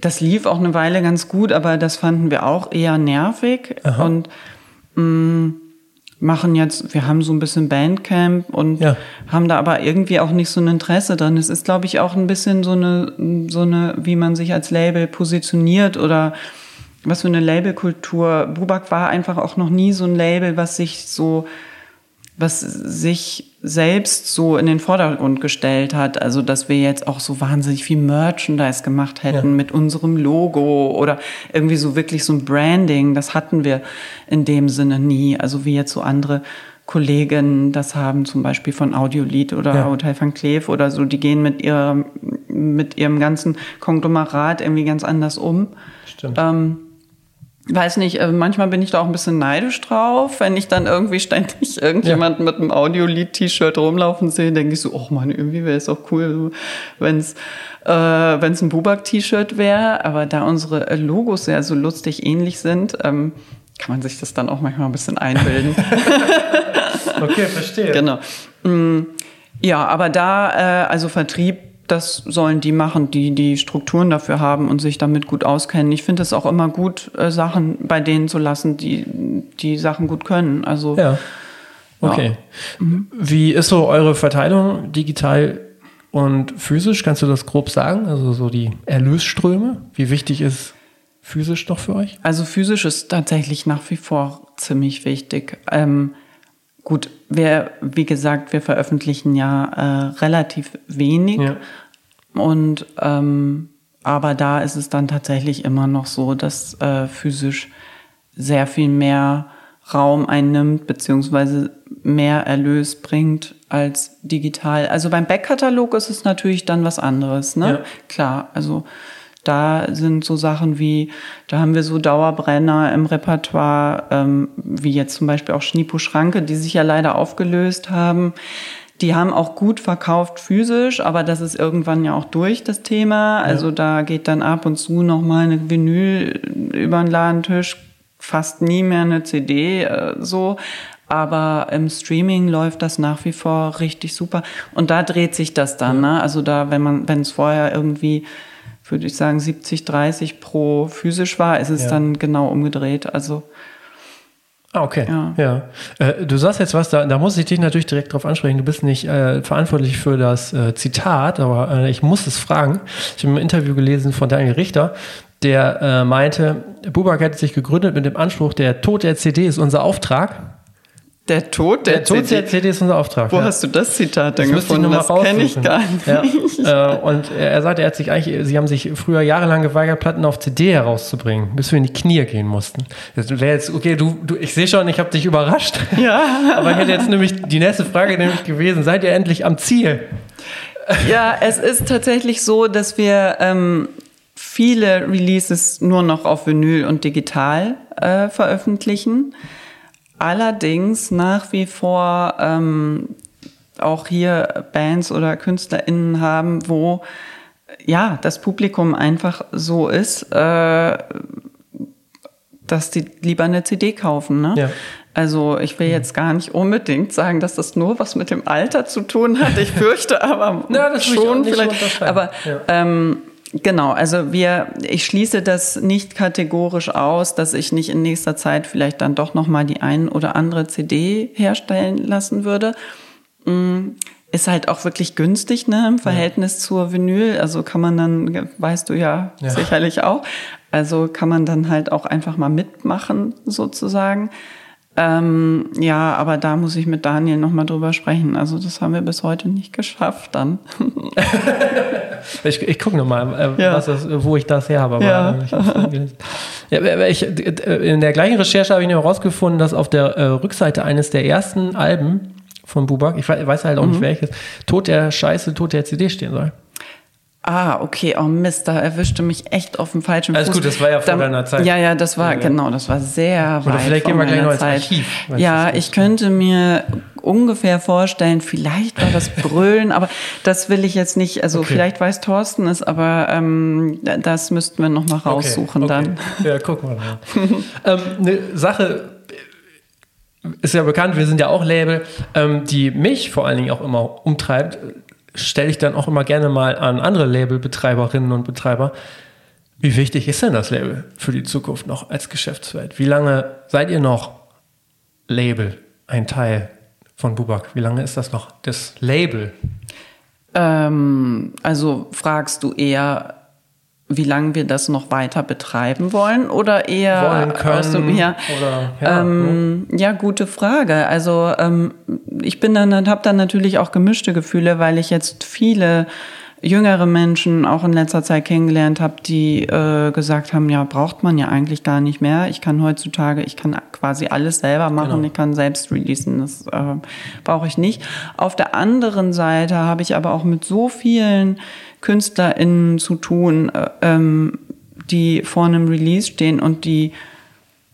das lief auch eine Weile ganz gut, aber das fanden wir auch eher nervig Aha. und mh, mm, machen jetzt, wir haben so ein bisschen Bandcamp und ja. haben da aber irgendwie auch nicht so ein Interesse dran. Es ist, glaube ich, auch ein bisschen so eine, so eine, wie man sich als Label positioniert oder was für eine Labelkultur. Bubak war einfach auch noch nie so ein Label, was sich so was sich selbst so in den Vordergrund gestellt hat. Also, dass wir jetzt auch so wahnsinnig viel Merchandise gemacht hätten ja. mit unserem Logo oder irgendwie so wirklich so ein Branding. Das hatten wir in dem Sinne nie. Also, wie jetzt so andere Kollegen das haben, zum Beispiel von Audiolied oder ja. Hotel van Cleef oder so. Die gehen mit ihrem, mit ihrem ganzen Konglomerat irgendwie ganz anders um. Stimmt. Ähm, weiß nicht, äh, manchmal bin ich da auch ein bisschen neidisch drauf, wenn ich dann irgendwie ständig irgendjemand ja. mit einem Audiolied-T-Shirt rumlaufen sehe, denke ich so, oh man, irgendwie wäre es auch cool, wenn es äh, wenn's ein Bubak-T-Shirt wäre, aber da unsere Logos ja so lustig ähnlich sind, ähm, kann man sich das dann auch manchmal ein bisschen einbilden. okay, verstehe. Genau. Mm, ja, aber da, äh, also Vertrieb das sollen die machen, die die Strukturen dafür haben und sich damit gut auskennen. Ich finde es auch immer gut, äh, Sachen bei denen zu lassen, die die Sachen gut können. Also ja. Okay. Ja. Mhm. Wie ist so eure Verteilung digital und physisch? Kannst du das grob sagen? Also so die Erlösströme. Wie wichtig ist physisch noch für euch? Also physisch ist tatsächlich nach wie vor ziemlich wichtig. Ähm, Gut, wir, wie gesagt, wir veröffentlichen ja äh, relativ wenig. Ja. Und ähm, aber da ist es dann tatsächlich immer noch so, dass äh, physisch sehr viel mehr Raum einnimmt, beziehungsweise mehr Erlös bringt als digital. Also beim Backkatalog ist es natürlich dann was anderes, ne? Ja. Klar, also da sind so Sachen wie, da haben wir so Dauerbrenner im Repertoire, ähm, wie jetzt zum Beispiel auch Schnipo Schranke, die sich ja leider aufgelöst haben. Die haben auch gut verkauft physisch, aber das ist irgendwann ja auch durch das Thema. Also ja. da geht dann ab und zu noch mal eine Vinyl über den Ladentisch, fast nie mehr eine CD äh, so. Aber im Streaming läuft das nach wie vor richtig super. Und da dreht sich das dann. Ne? Also da, wenn man, wenn es vorher irgendwie würde ich sagen, 70, 30 pro physisch war, ist es ja. dann genau umgedreht. Also Ah, okay. Ja. ja. Äh, du sagst jetzt was, da, da muss ich dich natürlich direkt drauf ansprechen. Du bist nicht äh, verantwortlich für das äh, Zitat, aber äh, ich muss es fragen. Ich habe ein Interview gelesen von Daniel Richter, der äh, meinte, Bubak hätte sich gegründet mit dem Anspruch, der Tod der CD ist unser Auftrag. Der Tod der, der Tod CD. der CD ist unser Auftrag. Wo ja. hast du das Zitat denn das gefunden? Das kenne ich gar nicht. Ja. Äh, und er sagt, er hat sich eigentlich, sie haben sich früher jahrelang geweigert, Platten auf CD herauszubringen, bis wir in die Knie gehen mussten. Das wäre jetzt, okay, du, du ich sehe schon, ich habe dich überrascht. Ja. Aber ich hätte jetzt nämlich die nächste Frage nämlich gewesen, seid ihr endlich am Ziel? Ja, es ist tatsächlich so, dass wir ähm, viele Releases nur noch auf Vinyl und digital äh, veröffentlichen allerdings nach wie vor ähm, auch hier Bands oder KünstlerInnen haben, wo ja das Publikum einfach so ist, äh, dass die lieber eine CD kaufen. Ne? Ja. Also ich will jetzt gar nicht unbedingt sagen, dass das nur was mit dem Alter zu tun hat. Ich fürchte aber ja, schon vielleicht. Aber ja. ähm, Genau, also wir, ich schließe das nicht kategorisch aus, dass ich nicht in nächster Zeit vielleicht dann doch nochmal die ein oder andere CD herstellen lassen würde. Mm, ist halt auch wirklich günstig, ne, im Verhältnis ja. zur Vinyl. Also kann man dann, weißt du ja, ja sicherlich auch. Also kann man dann halt auch einfach mal mitmachen, sozusagen. Ähm, ja, aber da muss ich mit Daniel nochmal drüber sprechen. Also das haben wir bis heute nicht geschafft dann. ich ich gucke nochmal, äh, ja. wo ich das her habe. Ja. ja ich, äh, in der gleichen Recherche habe ich noch herausgefunden, dass auf der äh, Rückseite eines der ersten Alben von Bubak, ich weiß, weiß halt auch mhm. nicht welches, Tod der Scheiße, Tod der CD stehen soll. Ah, okay. Oh Mist, da erwischte mich echt auf dem falschen Alles Fuß. gut, das war ja vor da, deiner Zeit. Ja, ja, das war, ja, genau, das war sehr Oder weit vielleicht gehen wir gleich noch ins Archiv. Ja, ich könnte mir ungefähr vorstellen. Vielleicht war das Brüllen, aber das will ich jetzt nicht. Also okay. vielleicht weiß Thorsten es, aber ähm, das müssten wir noch mal raussuchen okay. Okay. dann. Ja, guck mal. ähm, eine Sache ist ja bekannt, wir sind ja auch Label, ähm, die mich vor allen Dingen auch immer umtreibt, stelle ich dann auch immer gerne mal an andere Labelbetreiberinnen und Betreiber. Wie wichtig ist denn das Label für die Zukunft noch als Geschäftsfeld? Wie lange seid ihr noch Label, ein Teil von Bubak? Wie lange ist das noch das Label? Ähm, also fragst du eher, wie lange wir das noch weiter betreiben wollen oder eher wollen können aus dem, ja, oder, ja, ähm, ne? ja, gute Frage. Also ähm, ich bin dann habe dann natürlich auch gemischte Gefühle, weil ich jetzt viele jüngere Menschen auch in letzter Zeit kennengelernt habe, die äh, gesagt haben, ja, braucht man ja eigentlich gar nicht mehr. Ich kann heutzutage, ich kann quasi alles selber machen, genau. ich kann selbst releasen, das äh, brauche ich nicht. Auf der anderen Seite habe ich aber auch mit so vielen KünstlerInnen zu tun, äh, ähm, die vor einem Release stehen und die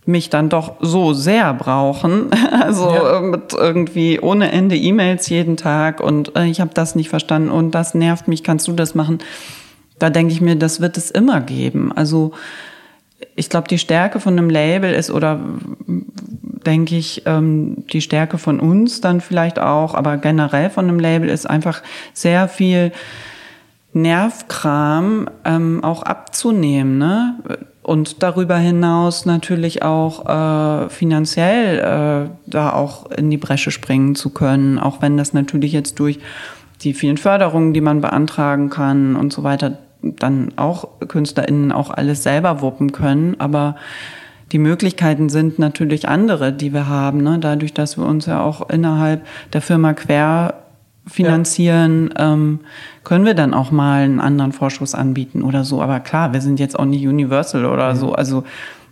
mich dann doch so sehr brauchen. Also ja. Äh, mit irgendwie ohne Ende E-Mails jeden Tag und äh, ich habe das nicht verstanden und das nervt mich, kannst du das machen? Da denke ich mir, das wird es immer geben. Also ich glaube, die Stärke von einem Label ist oder denke ich, ähm, die Stärke von uns dann vielleicht auch, aber generell von einem Label ist einfach sehr viel Nervkram ähm, auch abzunehmen. Ne? und darüber hinaus natürlich auch äh, finanziell äh, da auch in die Bresche springen zu können, auch wenn das natürlich jetzt durch die vielen Förderungen, die man beantragen kann und so weiter, dann auch KünstlerInnen auch alles selber wuppen können. Aber die Möglichkeiten sind natürlich andere, die wir haben, ne? dadurch, dass wir uns ja auch innerhalb der Firma quer finanzieren, ja. ähm, können wir dann auch mal einen anderen Vorschuss anbieten oder so. Aber klar, wir sind jetzt auch nicht Universal oder mhm. so. Also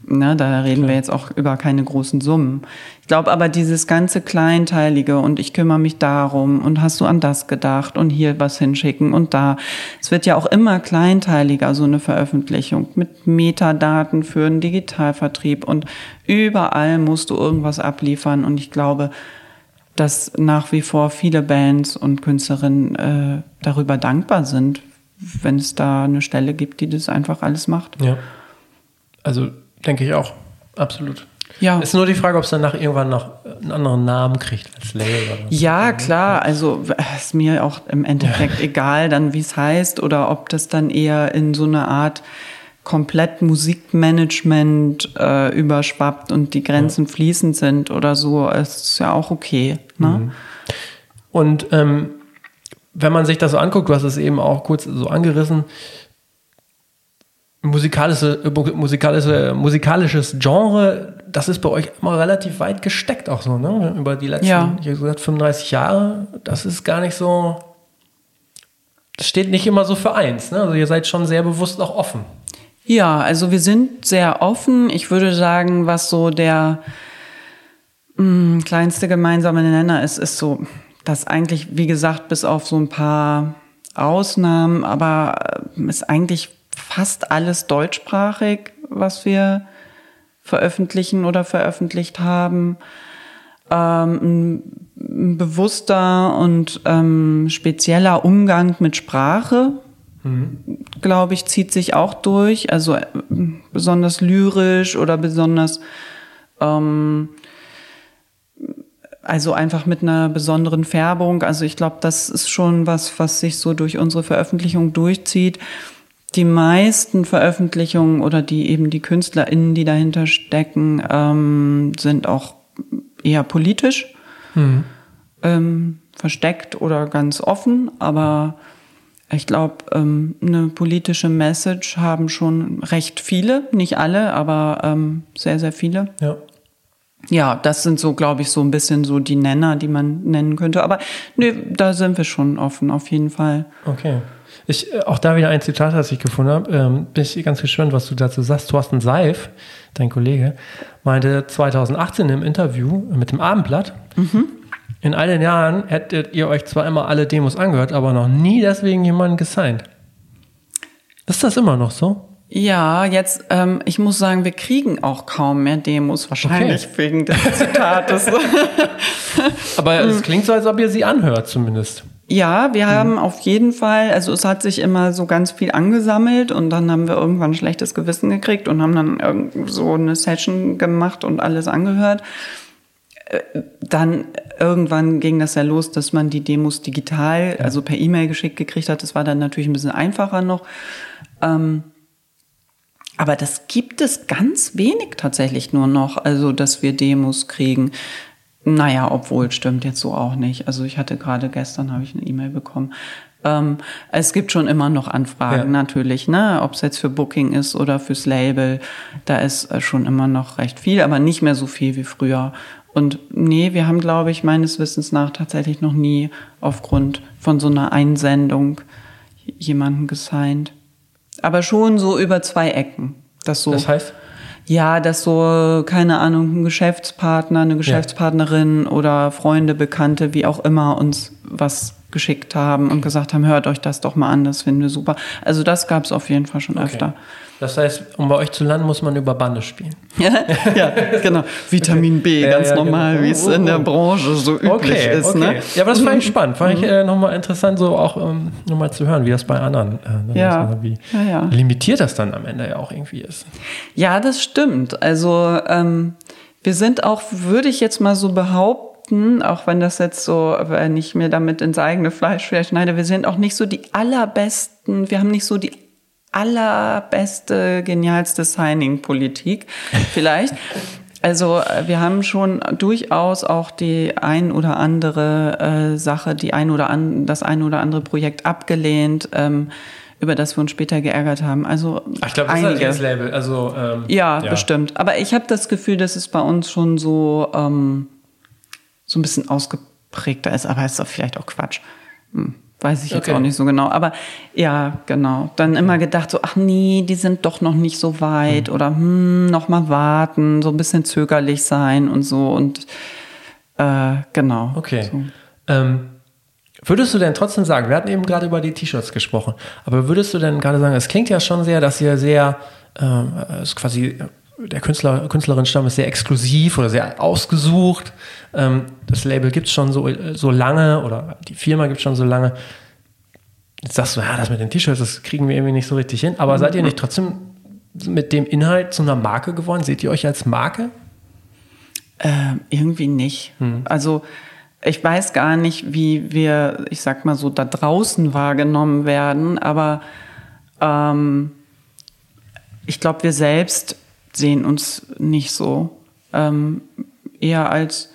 ne, da reden klar. wir jetzt auch über keine großen Summen. Ich glaube aber dieses ganze Kleinteilige und ich kümmere mich darum und hast du an das gedacht und hier was hinschicken und da. Es wird ja auch immer kleinteiliger, so eine Veröffentlichung mit Metadaten für einen Digitalvertrieb und überall musst du irgendwas abliefern und ich glaube, dass nach wie vor viele Bands und Künstlerinnen äh, darüber dankbar sind, wenn es da eine Stelle gibt, die das einfach alles macht. Ja. Also denke ich auch, absolut. Ja. Ist nur die Frage, ob es danach irgendwann noch einen anderen Namen kriegt als Label. Oder ja, so. klar. Also ist mir auch im Endeffekt ja. egal, dann wie es heißt oder ob das dann eher in so eine Art komplett Musikmanagement äh, überschwappt und die Grenzen ja. fließend sind oder so, ist ja auch okay. Ne? Mhm. Und ähm, wenn man sich das so anguckt, du hast es eben auch kurz so angerissen, musikalische, musikalische, musikalisches Genre, das ist bei euch immer relativ weit gesteckt auch so, ne? Über die letzten, ja. ich gesagt, 35 Jahre, das ist gar nicht so, das steht nicht immer so für eins, ne? Also ihr seid schon sehr bewusst auch offen. Ja, also wir sind sehr offen. Ich würde sagen, was so der mh, mm, kleinste gemeinsame Nenner ist, ist so, dass eigentlich, wie gesagt, bis auf so ein paar Ausnahmen, aber äh, ist eigentlich fast alles deutschsprachig, was wir veröffentlichen oder veröffentlicht haben. Ähm, ein bewusster und ähm, spezieller Umgang mit Sprache mhm. glaube ich, zieht sich auch durch. Also äh, besonders lyrisch oder besonders, ähm, also einfach mit einer besonderen Färbung. Also ich glaube, das ist schon was, was sich so durch unsere Veröffentlichung durchzieht. Die meisten Veröffentlichungen oder die eben die KünstlerInnen, die dahinter stecken, ähm, sind auch eher politisch. Mhm. Ähm, versteckt oder ganz offen, aber ich glaube, ähm, eine politische Message haben schon recht viele, nicht alle, aber ähm, sehr, sehr viele. Ja. Ja, das sind so, glaube ich, so ein bisschen so die Nenner, die man nennen könnte. Aber nee, da sind wir schon offen, auf jeden Fall. Okay. Ich, äh, auch da wieder ein Zitat, das ich gefunden habe. Ähm, bin ich ganz gespannt, was du dazu sagst. Thorsten Seif, dein Kollege, meinte 2018 im Interview mit dem Abendblatt, mhm. In all den Jahren hättet ihr euch zwar immer alle Demos angehört, aber noch nie deswegen jemanden gesigned. Ist das immer noch so? Ja, jetzt, ähm, ich muss sagen, wir kriegen auch kaum mehr Demos, wahrscheinlich Okay. wegen des Zitates. Aber es klingt so, als ob ihr sie anhört, zumindest. ja, wir haben auf jeden Fall, also es hat sich immer so ganz viel angesammelt und dann haben wir irgendwann ein schlechtes Gewissen gekriegt und haben dann irgend so eine Session gemacht und alles angehört. Dann irgendwann ging das ja los, dass man die Demos digital, also per E-Mail geschickt gekriegt hat. Das war dann natürlich ein bisschen einfacher noch. Ähm, aber das gibt es ganz wenig tatsächlich nur noch, also dass wir Demos kriegen. Naja, obwohl, stimmt jetzt so auch nicht. Also ich hatte gerade gestern, habe ich eine E-Mail bekommen. Ähm, es gibt schon immer noch Anfragen Ja. natürlich, ne? ob es jetzt für Booking ist oder fürs Label. Da ist äh, schon immer noch recht viel, aber nicht mehr so viel wie früher. Und nee, wir haben, glaube ich, meines Wissens nach tatsächlich noch nie aufgrund von so einer Einsendung jemanden gesigned. Aber schon so über zwei Ecken. Das so. Das heißt? Ja, dass so, keine Ahnung, ein Geschäftspartner, eine Geschäftspartnerin oder Freunde, Bekannte, wie auch immer, uns was geschickt haben und gesagt haben, hört euch das doch mal an, das finden wir super. Also das gab es auf jeden Fall schon öfter. Das heißt, um bei euch zu landen, muss man über Bande spielen. ja, genau. Vitamin B, Ja, ganz ja, normal, genau. wie es in der oh. Branche so üblich ist. okay. Ne? Ja, aber das fand ich spannend. Fand ich äh, nochmal interessant, so auch ähm, nochmal zu hören, wie das bei anderen, äh, Ja. ist, wie Ja, ja. limitiert das dann am Ende ja auch irgendwie ist. Ja, das stimmt. Also ähm, wir sind auch, würde ich jetzt mal so behaupten, auch wenn das jetzt so, wenn ich mir damit ins eigene Fleisch schneide, wir sind auch nicht so die allerbesten, wir haben nicht so die allerbeste, genialste Signing-Politik vielleicht. Also äh, wir haben schon durchaus auch die ein oder andere äh, Sache, die ein oder an, das ein oder andere Projekt abgelehnt, ähm, über das wir uns später geärgert haben. Also Ach, ich glaube, das einige. ist das Label. Also, ähm, Ja, bestimmt. Aber ich habe das Gefühl, dass es bei uns schon so, ähm, so ein bisschen ausgeprägter ist. Aber ist doch vielleicht auch Quatsch. Hm, weiß ich jetzt Okay. auch nicht so genau. Aber ja, genau. Dann immer gedacht so, ach nee, die sind doch noch nicht so weit. Oder hm, noch mal warten, so ein bisschen zögerlich sein und so. Und äh, genau. Okay. So. Ähm, würdest du denn trotzdem sagen, wir hatten eben gerade über die T-Shirts gesprochen, aber würdest du denn gerade sagen, es klingt ja schon sehr, dass ihr sehr, es ist quasi, der Künstler, Künstlerin-Stamm ist sehr exklusiv oder sehr ausgesucht. Ähm, das Label gibt es schon so, so lange oder die Firma gibt es schon so lange. Jetzt sagst du, ja, das mit den T-Shirts, das kriegen wir irgendwie nicht so richtig hin. Aber seid ihr nicht trotzdem mit dem Inhalt zu einer Marke geworden? Seht ihr euch als Marke? Ähm, irgendwie nicht. Also ich weiß gar nicht, wie wir, ich sag mal so, da draußen wahrgenommen werden, aber ähm, ich glaube, wir selbst sehen uns nicht so. Ähm, eher als,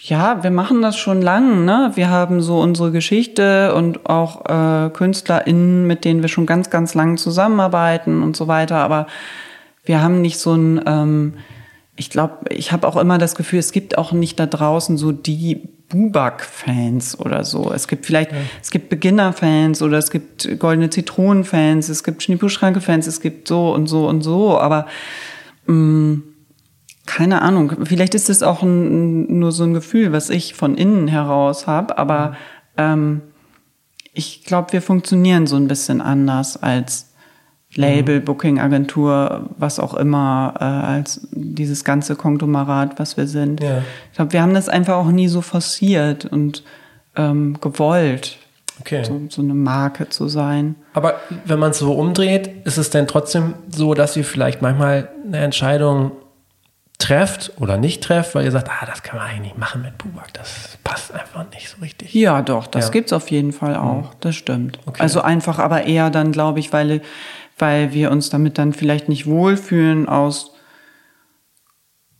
ja, wir machen das schon lang, ne? Wir haben so unsere Geschichte und auch äh, KünstlerInnen, mit denen wir schon ganz, ganz lang zusammenarbeiten und so weiter, aber wir haben nicht so ein, ähm, ich glaube, ich habe auch immer das Gefühl, es gibt auch nicht da draußen so die Bubak-Fans oder so. Es gibt vielleicht, es gibt Beginner-Fans oder es gibt Goldene Zitronen-Fans, es gibt Schniepuschranke-Fans, es gibt so und so und so, aber mh, keine Ahnung, vielleicht ist es auch ein, nur so ein Gefühl, was ich von innen heraus habe, aber ähm, ich glaube, wir funktionieren so ein bisschen anders als Label, Booking-Agentur, was auch immer, äh, als dieses ganze Konglomerat, was wir sind. Ja. Ich glaube, wir haben das einfach auch nie so forciert und ähm, gewollt, Okay. so, so eine Marke zu sein. Aber wenn man es so umdreht, ist es denn trotzdem so, dass ihr vielleicht manchmal eine Entscheidung trefft oder nicht trefft, weil ihr sagt, ah, das kann man eigentlich nicht machen mit Bubak, das passt einfach nicht so richtig. Ja, doch, das Ja. gibt's auf jeden Fall auch. Das stimmt. Okay. Also einfach aber eher dann, glaube ich, weil, weil wir uns damit dann vielleicht nicht wohlfühlen aus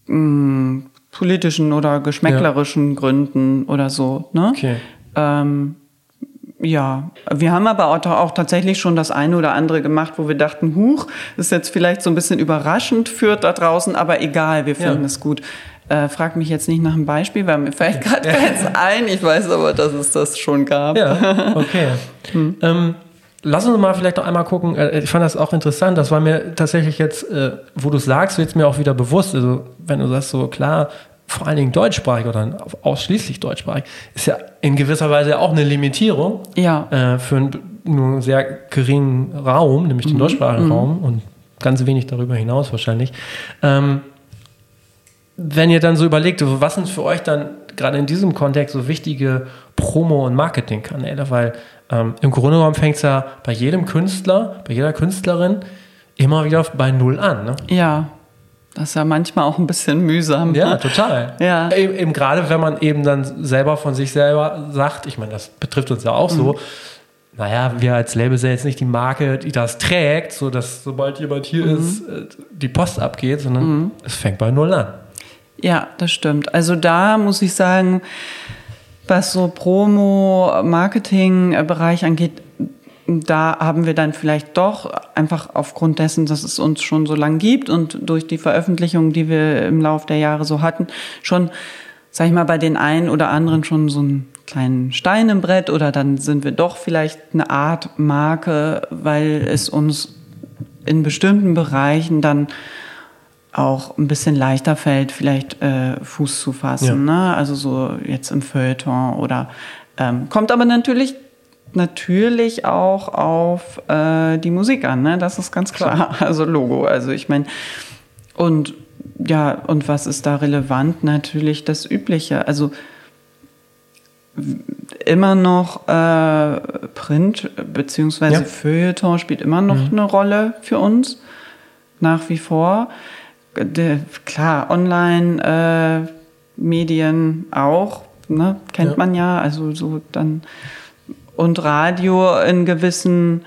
mh, politischen oder geschmäcklerischen Gründen oder so. Ne? Okay. Ähm, ja, wir haben aber auch, tatsächlich schon das eine oder andere gemacht, wo wir dachten, huch, ist jetzt vielleicht so ein bisschen überraschend führt da draußen, aber egal, wir finden Ja. es gut. Äh, frag mich jetzt nicht nach einem Beispiel, weil mir fällt gerade keins ein. Ich weiß aber, dass es das schon gab. Ja, okay. ähm, lass uns mal vielleicht noch einmal gucken. Äh, Ich fand das auch interessant. Das war mir tatsächlich jetzt, äh, wo du es sagst, wird es mir auch wieder bewusst. Also, wenn du sagst, so klar, vor allen Dingen deutschsprachig oder ausschließlich deutschsprachig, ist ja in gewisser Weise auch eine Limitierung Ja. äh, für ein nur einen sehr geringen Raum, nämlich den Mhm. deutschsprachigen Raum und ganz wenig darüber hinaus wahrscheinlich. Ähm, wenn ihr dann so überlegt, was sind für euch dann gerade in diesem Kontext so wichtige Promo- und Marketingkanäle? Weil ähm, im Grunde genommen fängt es ja bei jedem Künstler, bei jeder Künstlerin immer wieder bei Null an. Ne? Ja, das ist ja manchmal auch ein bisschen mühsam. Ja, total. Ja. Eben, eben gerade, wenn man eben dann selber von sich selber sagt, ich meine, das betrifft uns ja auch Mhm. so, naja, wir als Label sind jetzt nicht die Marke, die das trägt, so dass sobald jemand hier Mhm. ist, äh, die Post abgeht, sondern es fängt bei Null an. Ja, das stimmt. Also da muss ich sagen, was so Promo-Marketing-Bereich angeht, da haben wir dann vielleicht doch einfach aufgrund dessen, dass es uns schon so lang gibt und durch die Veröffentlichungen, die wir im Laufe der Jahre so hatten, schon, sag ich mal, bei den einen oder anderen schon so einen kleinen Stein im Brett oder dann sind wir doch vielleicht eine Art Marke, weil es uns in bestimmten Bereichen dann auch ein bisschen leichter fällt, vielleicht äh, Fuß zu fassen. Ne? Also so jetzt im Feuilleton oder ähm, kommt aber natürlich natürlich auch auf äh, die Musik an, ne? Das ist ganz klar. Also Logo. Also ich meine, und ja, und was ist da relevant? Natürlich das Übliche. Also immer noch äh, Print beziehungsweise Ja. Feuilleton spielt immer noch eine Rolle für uns nach wie vor. Klar, Online-Medien auch, ne? kennt Ja. man ja. Also so dann und Radio in gewissen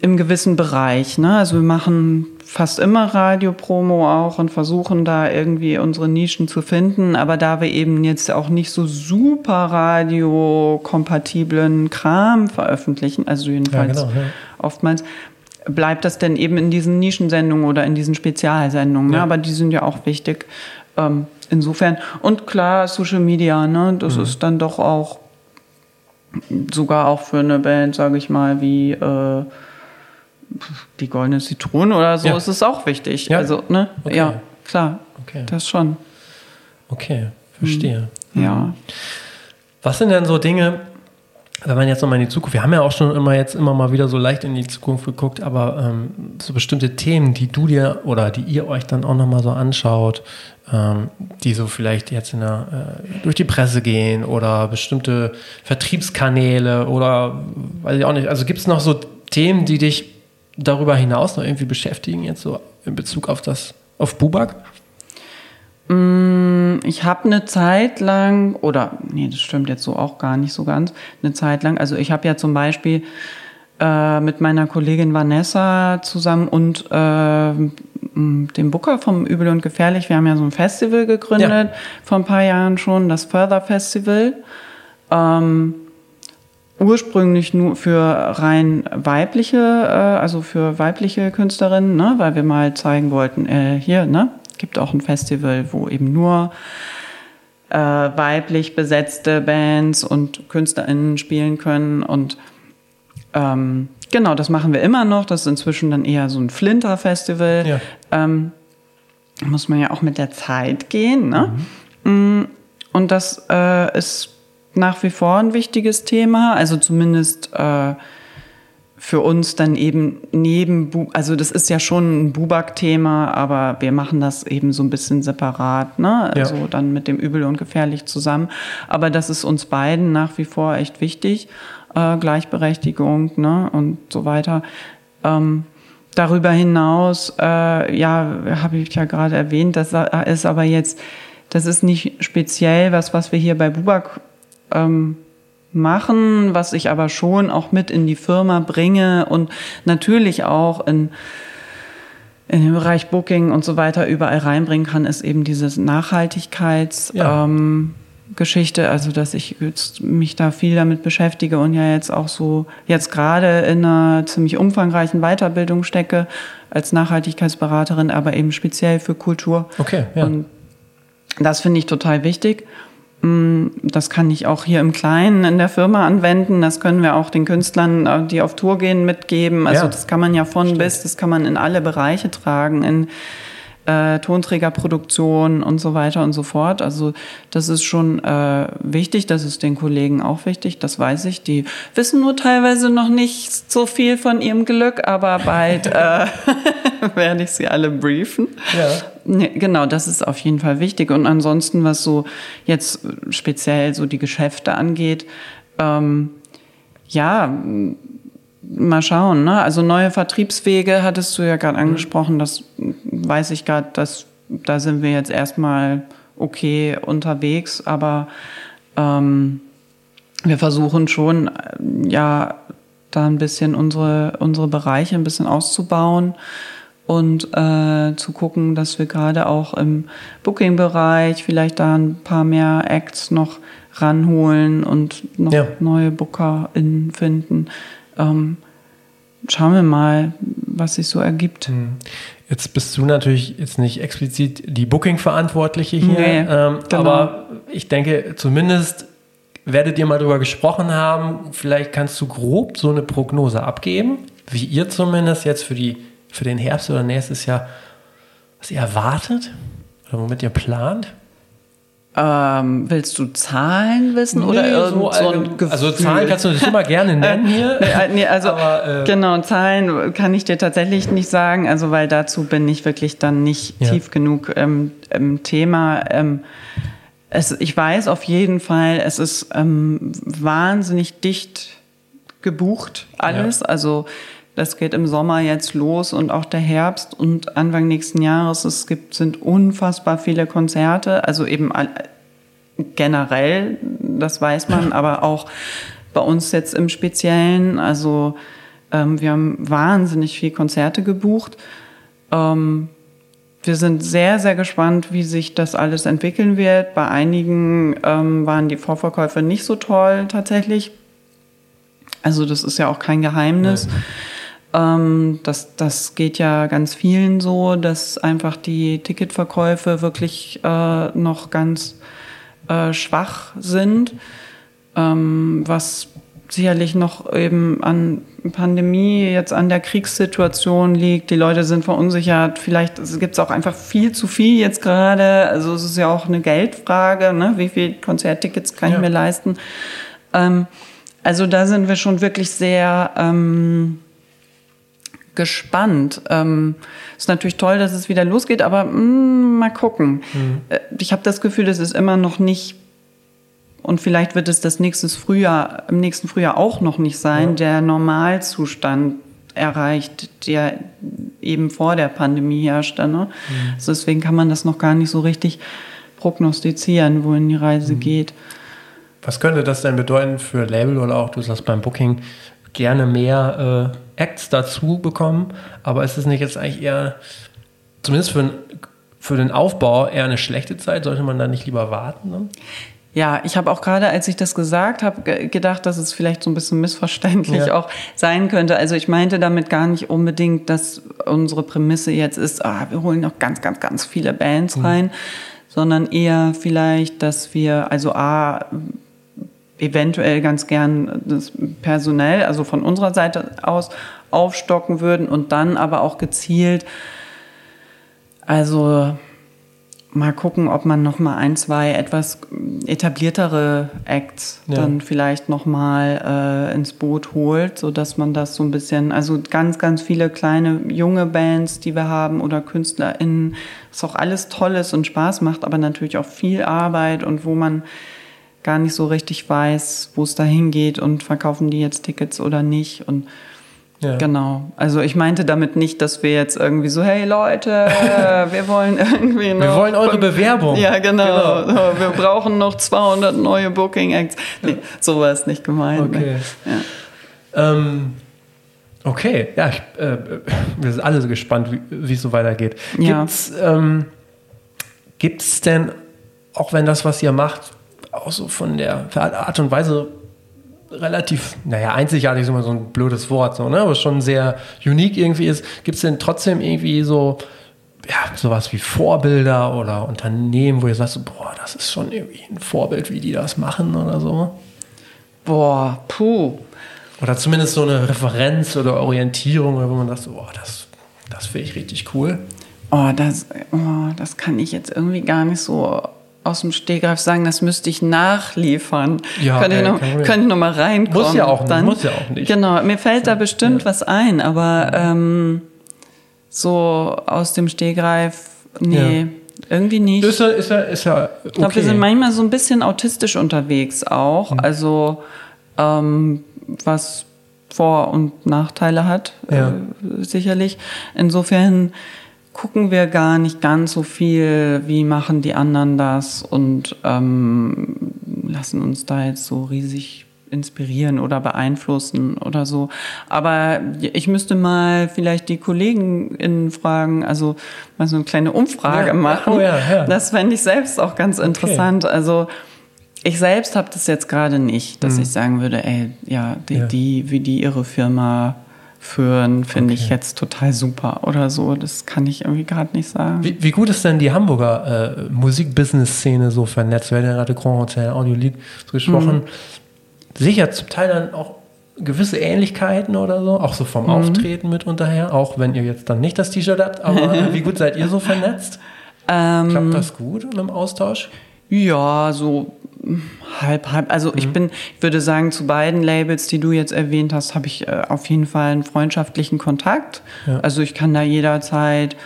im gewissen Bereich. Ne? Also wir machen fast immer Radiopromo auch und versuchen da irgendwie unsere Nischen zu finden. Aber da wir eben jetzt auch nicht so super radiokompatiblen Kram veröffentlichen, also jedenfalls Ja, genau, ja. oftmals, bleibt das denn eben in diesen Nischensendungen oder in diesen Spezialsendungen. Ne? Ja. Aber die sind ja auch wichtig. Ähm, insofern. Und klar, Social Media, ne? das ist dann doch auch sogar auch für eine Band, sage ich mal, wie äh, die Goldene Zitrone oder so, Ja. ist es auch wichtig. Ja. Also, ne? Okay. Ja, klar. Okay. Das schon. Okay, verstehe. Ja. Was sind denn so Dinge, wenn man jetzt nochmal in die Zukunft, wir haben ja auch schon immer jetzt immer mal wieder so leicht in die Zukunft geguckt, aber ähm, so bestimmte Themen, die du dir oder die ihr euch dann auch nochmal so anschaut, ähm, die so vielleicht jetzt in der, äh, durch die Presse gehen oder bestimmte Vertriebskanäle oder weiß ich auch nicht, also gibt es noch so Themen, die dich darüber hinaus noch irgendwie beschäftigen, jetzt so in Bezug auf das, auf Bubak? Ich habe eine Zeit lang, oder nee, das stimmt jetzt so auch gar nicht so ganz, eine Zeit lang, also ich habe ja zum Beispiel äh, mit meiner Kollegin Vanessa zusammen und äh, dem Booker vom Übel und Gefährlich, wir haben ja so ein Festival gegründet, Ja. vor ein paar Jahren schon, das Further Festival. Ähm, ursprünglich nur für rein weibliche, äh, also für weibliche Künstlerinnen, ne, weil wir mal zeigen wollten, äh, hier, ne, gibt auch ein Festival, wo eben nur äh, weiblich besetzte Bands und KünstlerInnen spielen können und ähm, genau, das machen wir immer noch. Das ist inzwischen dann eher so ein Flinter-Festival. Ja. Ähm, muss man ja auch mit der Zeit gehen. Ne? Mm, Und das äh, ist nach wie vor ein wichtiges Thema. Also zumindest äh, für uns dann eben neben, Bu also das ist ja schon ein Bubak-Thema, aber wir machen das eben so ein bisschen separat, ne? Ja. Also dann mit dem Übel und Gefährlich zusammen. Aber das ist uns beiden nach wie vor echt wichtig, äh, Gleichberechtigung, ne? Und so weiter. Ähm, darüber hinaus, äh, ja, habe ich ja gerade erwähnt, das ist aber jetzt, das ist nicht speziell was, was wir hier bei Bubak ähm, machen, was ich aber schon auch mit in die Firma bringe und natürlich auch in, in den Bereich Booking und so weiter überall reinbringen kann, ist eben diese Nachhaltigkeitsgeschichte, Ja. ähm, also dass ich jetzt mich da viel damit beschäftige und ja jetzt auch so jetzt gerade in einer ziemlich umfangreichen Weiterbildung stecke als Nachhaltigkeitsberaterin, aber eben speziell für Kultur. Okay, ja. Und das finde ich total wichtig. Mm, Das kann ich auch hier im Kleinen in der Firma anwenden. Das können wir auch den Künstlern, äh, die auf Tour gehen, mitgeben. Also Ja. das kann man ja von bis, das kann man in alle Bereiche tragen, in äh, Tonträgerproduktion und so weiter und so fort. Also das ist schon äh, wichtig, das ist den Kollegen auch wichtig, das weiß ich. Die wissen nur teilweise noch nicht so viel von ihrem Glück, aber bald äh, werde ich sie alle briefen. Ja. Nee, genau, das ist auf jeden Fall wichtig. Und ansonsten, was so jetzt speziell so die Geschäfte angeht, ähm, ja, mal schauen. Ne? Also neue Vertriebswege hattest du ja gerade mhm. angesprochen. Das weiß ich gerade, dass da sind wir jetzt erstmal okay unterwegs, aber ähm, wir versuchen schon, ja, da ein bisschen unsere, unsere Bereiche ein bisschen auszubauen und äh, zu gucken, dass wir gerade auch im Booking-Bereich vielleicht da ein paar mehr Acts noch ranholen und noch ja. neue BookerInnen finden. Ähm, schauen wir mal, was sich so ergibt. Hm. Jetzt bist du natürlich jetzt nicht explizit die Booking-Verantwortliche hier, nee, ähm, genau. aber ich denke, zumindest werdet ihr mal drüber gesprochen haben. Vielleicht kannst du grob so eine Prognose abgeben, wie ihr zumindest jetzt für, die, für den Herbst oder nächstes Jahr, was ihr erwartet oder womit ihr plant. Ähm, willst du Zahlen wissen nee, oder so, so ein Gefühl? Also Zahlen kannst du das immer gerne nennen hier. nee, also Aber, äh, genau, Zahlen kann ich dir tatsächlich nicht sagen, also weil dazu bin ich wirklich dann nicht ja. tief genug ähm, im Thema. Ähm, es, ich weiß auf jeden Fall, es ist ähm, wahnsinnig dicht gebucht alles. Ja. Also das geht im Sommer jetzt los und auch der Herbst und Anfang nächsten Jahres. Es gibt, sind unfassbar viele Konzerte, also eben generell, das weiß man, aber auch bei uns jetzt im Speziellen. Also ähm, wir haben wahnsinnig viel Konzerte gebucht. Ähm, wir sind sehr, sehr gespannt, wie sich das alles entwickeln wird. Bei einigen ähm, waren die Vorverkäufe nicht so toll tatsächlich. Also das ist ja auch kein Geheimnis. Nein. Ähm, das, das geht ja ganz vielen so, dass einfach die Ticketverkäufe wirklich äh, noch ganz äh, schwach sind, ähm, was sicherlich noch eben an Pandemie, jetzt an der Kriegssituation liegt. Die Leute sind verunsichert. Vielleicht gibt es auch einfach viel zu viel jetzt gerade. Also es ist ja auch eine Geldfrage. Ne? Wie viel Konzerttickets kann ja. ich mir leisten? Ähm, also da sind wir schon wirklich sehr ähm, gespannt. Ähm, ist natürlich toll, dass es wieder losgeht, aber mh, mm, mal gucken. Mhm. Ich habe das Gefühl, es ist immer noch nicht und vielleicht wird es das nächstes Frühjahr, im nächsten Frühjahr auch noch nicht sein, ja. der Normalzustand erreicht, der eben vor der Pandemie herrschte. Ne? Mhm. Also deswegen kann man das noch gar nicht so richtig prognostizieren, wohin die Reise mhm. geht. Was könnte das denn bedeuten für Label oder auch, du sagst beim Booking, gerne mehr äh, Acts dazu bekommen, aber ist es nicht jetzt eigentlich eher, zumindest für, für den Aufbau, eher eine schlechte Zeit? Sollte man da nicht lieber warten? Ne? Ja, ich habe auch gerade, als ich das gesagt habe, gedacht, dass es vielleicht so ein bisschen missverständlich ja. auch sein könnte. Also ich meinte damit gar nicht unbedingt, dass unsere Prämisse jetzt ist, ah, wir holen noch ganz, ganz, ganz viele Bands mhm. rein, sondern eher vielleicht, dass wir also A, eventuell ganz gern das personell, also von unserer Seite aus aufstocken würden und dann aber auch gezielt, also mal gucken, ob man noch mal ein, zwei etwas etabliertere Acts ja. dann vielleicht noch mal äh, ins Boot holt, so dass man das so ein bisschen, also ganz, ganz viele kleine junge Bands, die wir haben oder KünstlerInnen, was auch alles toll ist und Spaß macht, aber natürlich auch viel Arbeit und wo man gar nicht so richtig weiß, wo es dahin geht und verkaufen die jetzt Tickets oder nicht und ja. Genau. Also ich meinte damit nicht, dass wir jetzt irgendwie so, hey Leute, wir wollen irgendwie noch. Wir wollen eure Bewerbung. Ja, genau. genau. Wir brauchen noch 200 neue Booking Acts. Nee, so war es nicht gemeint. Ne? Okay. Ja. Ähm, okay, ja, ich, äh, wir sind alle so gespannt, wie es so weitergeht. Ja. Gibt's, ähm, gibt's denn, auch wenn das, was ihr macht, auch so von der Art und Weise relativ, naja, einzigartig ist immer so ein blödes Wort, so, ne? aber schon sehr unique irgendwie ist. Gibt es denn trotzdem irgendwie so, ja, sowas wie Vorbilder oder Unternehmen, wo ihr sagt, boah, das ist schon irgendwie ein Vorbild, wie die das machen oder so? Boah, puh. Oder zumindest so eine Referenz oder Orientierung, wo man sagt, boah, das, das finde ich richtig cool. Oh, das, oh, das kann ich jetzt irgendwie gar nicht so aus dem Stegreif sagen, das müsste ich nachliefern. Ja, könnte, ich noch, könnte ich noch mal reinkommen. Muss ja auch nicht. Dann, muss ja auch nicht. Genau, mir fällt da bestimmt ja. was ein, aber ähm, so aus dem Stegreif, nee, ja. irgendwie nicht. Ist ja, ist ja, ist ja okay. Ich glaube, wir sind manchmal so ein bisschen autistisch unterwegs auch. Mhm. Also ähm, was Vor- und Nachteile hat, ja. äh, sicherlich. Insofern gucken wir gar nicht ganz so viel, wie machen die anderen das und ähm, lassen uns da jetzt so riesig inspirieren oder beeinflussen oder so. Aber ich müsste mal vielleicht die KollegenInnen fragen, also mal so eine kleine Umfrage ja. machen. Oh ja, ja. Das fände ich selbst auch ganz interessant. Okay. Also ich selbst habe das jetzt gerade nicht, dass mhm. ich sagen würde, ey, ja, die, die, wie die ihre Firma führen, finde okay. ich jetzt total super oder so. Das kann ich irgendwie gerade nicht sagen. Wie, wie, gut ist denn die Hamburger äh, Musik-Business-Szene so vernetzt? Wir haben ja gerade Grand Hotel Audio Lead gesprochen. Mhm. Sicher zum Teil dann auch gewisse Ähnlichkeiten oder so, auch so vom mhm. Auftreten mit unterher, auch wenn ihr jetzt dann nicht das T-Shirt habt, aber wie gut seid ihr so vernetzt? Ähm, Klappt das gut im Austausch? Ja, so halb, halb. Also mhm. ich bin, ich würde sagen, zu beiden Labels, die du jetzt erwähnt hast, habe ich äh, auf jeden Fall einen freundschaftlichen Kontakt. Ja. Also ich kann da jederzeit,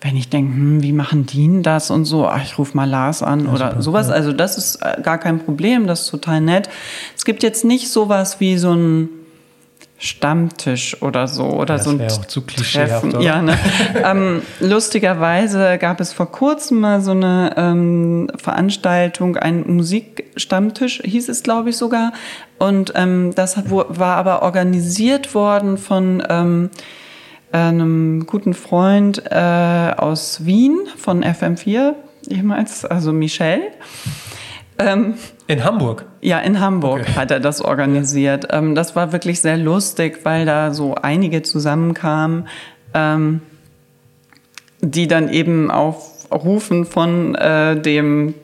wenn ich denke, hm, wie machen die denn das und so, ach, ich rufe mal Lars an ja, oder super, sowas. Ja. Also das ist äh, gar kein Problem, das ist total nett. Es gibt jetzt nicht sowas wie so ein Stammtisch oder so oder das so ein auch zu Treffen. Ja, ne? ähm, lustigerweise gab es vor kurzem mal so eine ähm, Veranstaltung, ein Musikstammtisch hieß es, glaube ich sogar, und ähm, das hat, war aber organisiert worden von ähm, einem guten Freund äh, aus Wien von FM4 jemals, also Michel. In Hamburg? Ja, in Hamburg okay. hat er das organisiert. Ähm, das war wirklich sehr lustig, weil da so einige zusammenkamen, ähm, die dann eben auf Rufen von äh, dem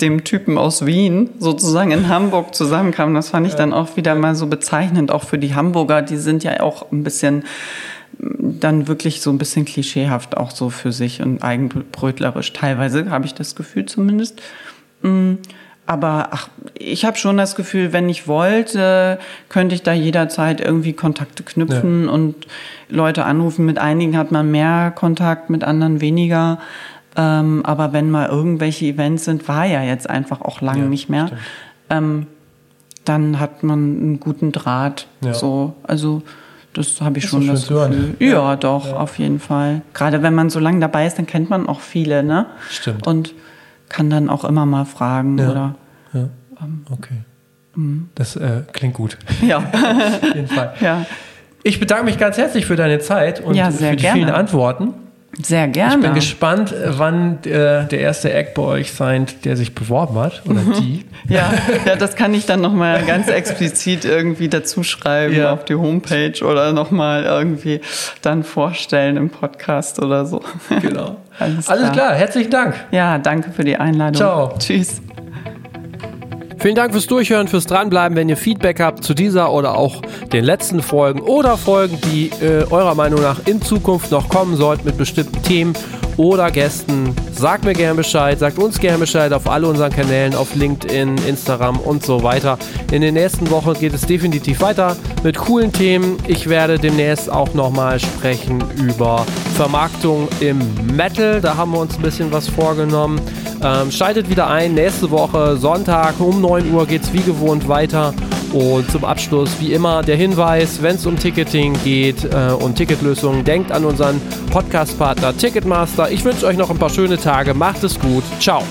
dem Typen aus Wien sozusagen in Hamburg zusammenkamen. Das fand ich dann auch wieder mal so bezeichnend, auch für die Hamburger. Die sind ja auch ein bisschen dann wirklich so ein bisschen klischeehaft auch so für sich und eigenbrötlerisch. Teilweise habe ich das Gefühl zumindest. Aber ach, ich habe schon das Gefühl, wenn ich wollte, könnte ich da jederzeit irgendwie Kontakte knüpfen ja. und Leute anrufen. Mit einigen hat man mehr Kontakt, mit anderen weniger. Ähm, aber wenn mal irgendwelche Events sind, war ja jetzt einfach auch lange ja, nicht mehr. Ähm, dann hat man einen guten Draht. Ja. So, also das habe ich das schon das Gefühl. Ja, ja, doch, auf jeden Fall. Gerade wenn man so lange dabei ist, dann kennt man auch viele, ne? Stimmt. Und kann dann auch immer mal fragen ja. oder. Ja. Ähm, okay. Mhm. Das äh, klingt gut. Ja. Auf jeden Fall. Ja. Ich bedanke mich ganz herzlich für deine Zeit und ja, für die gerne. vielen Antworten. Sehr gerne. Ich bin gespannt, wann der, der erste Act bei euch sein, der sich beworben hat oder mhm. die. Ja, ja, das kann ich dann nochmal ganz explizit irgendwie dazu schreiben ja. auf die Homepage oder nochmal irgendwie dann vorstellen im Podcast oder so. Genau. Alles klar. Alles klar. Herzlichen Dank. Ja, danke für die Einladung. Ciao. Tschüss. Vielen Dank fürs Durchhören, fürs Dranbleiben. Wenn ihr Feedback habt zu dieser oder auch den letzten Folgen oder Folgen, die äh, eurer Meinung nach in Zukunft noch kommen sollten mit bestimmten Themen oder Gästen, sagt mir gerne Bescheid, sagt uns gerne Bescheid auf alle unseren Kanälen, auf LinkedIn, Instagram und so weiter. In den nächsten Wochen geht es definitiv weiter mit coolen Themen. Ich werde demnächst auch nochmal sprechen über Vermarktung im Metal. Da haben wir uns ein bisschen was vorgenommen. Ähm, schaltet wieder ein. Nächste Woche, Sonntag um 9 Uhr geht es wie gewohnt weiter. Und zum Abschluss, wie immer, der Hinweis, wenn es um Ticketing geht äh, und Ticketlösungen, denkt an unseren Podcast-Partner Ticketmaster. Ich wünsche euch noch ein paar schöne Tage. Macht es gut. Ciao.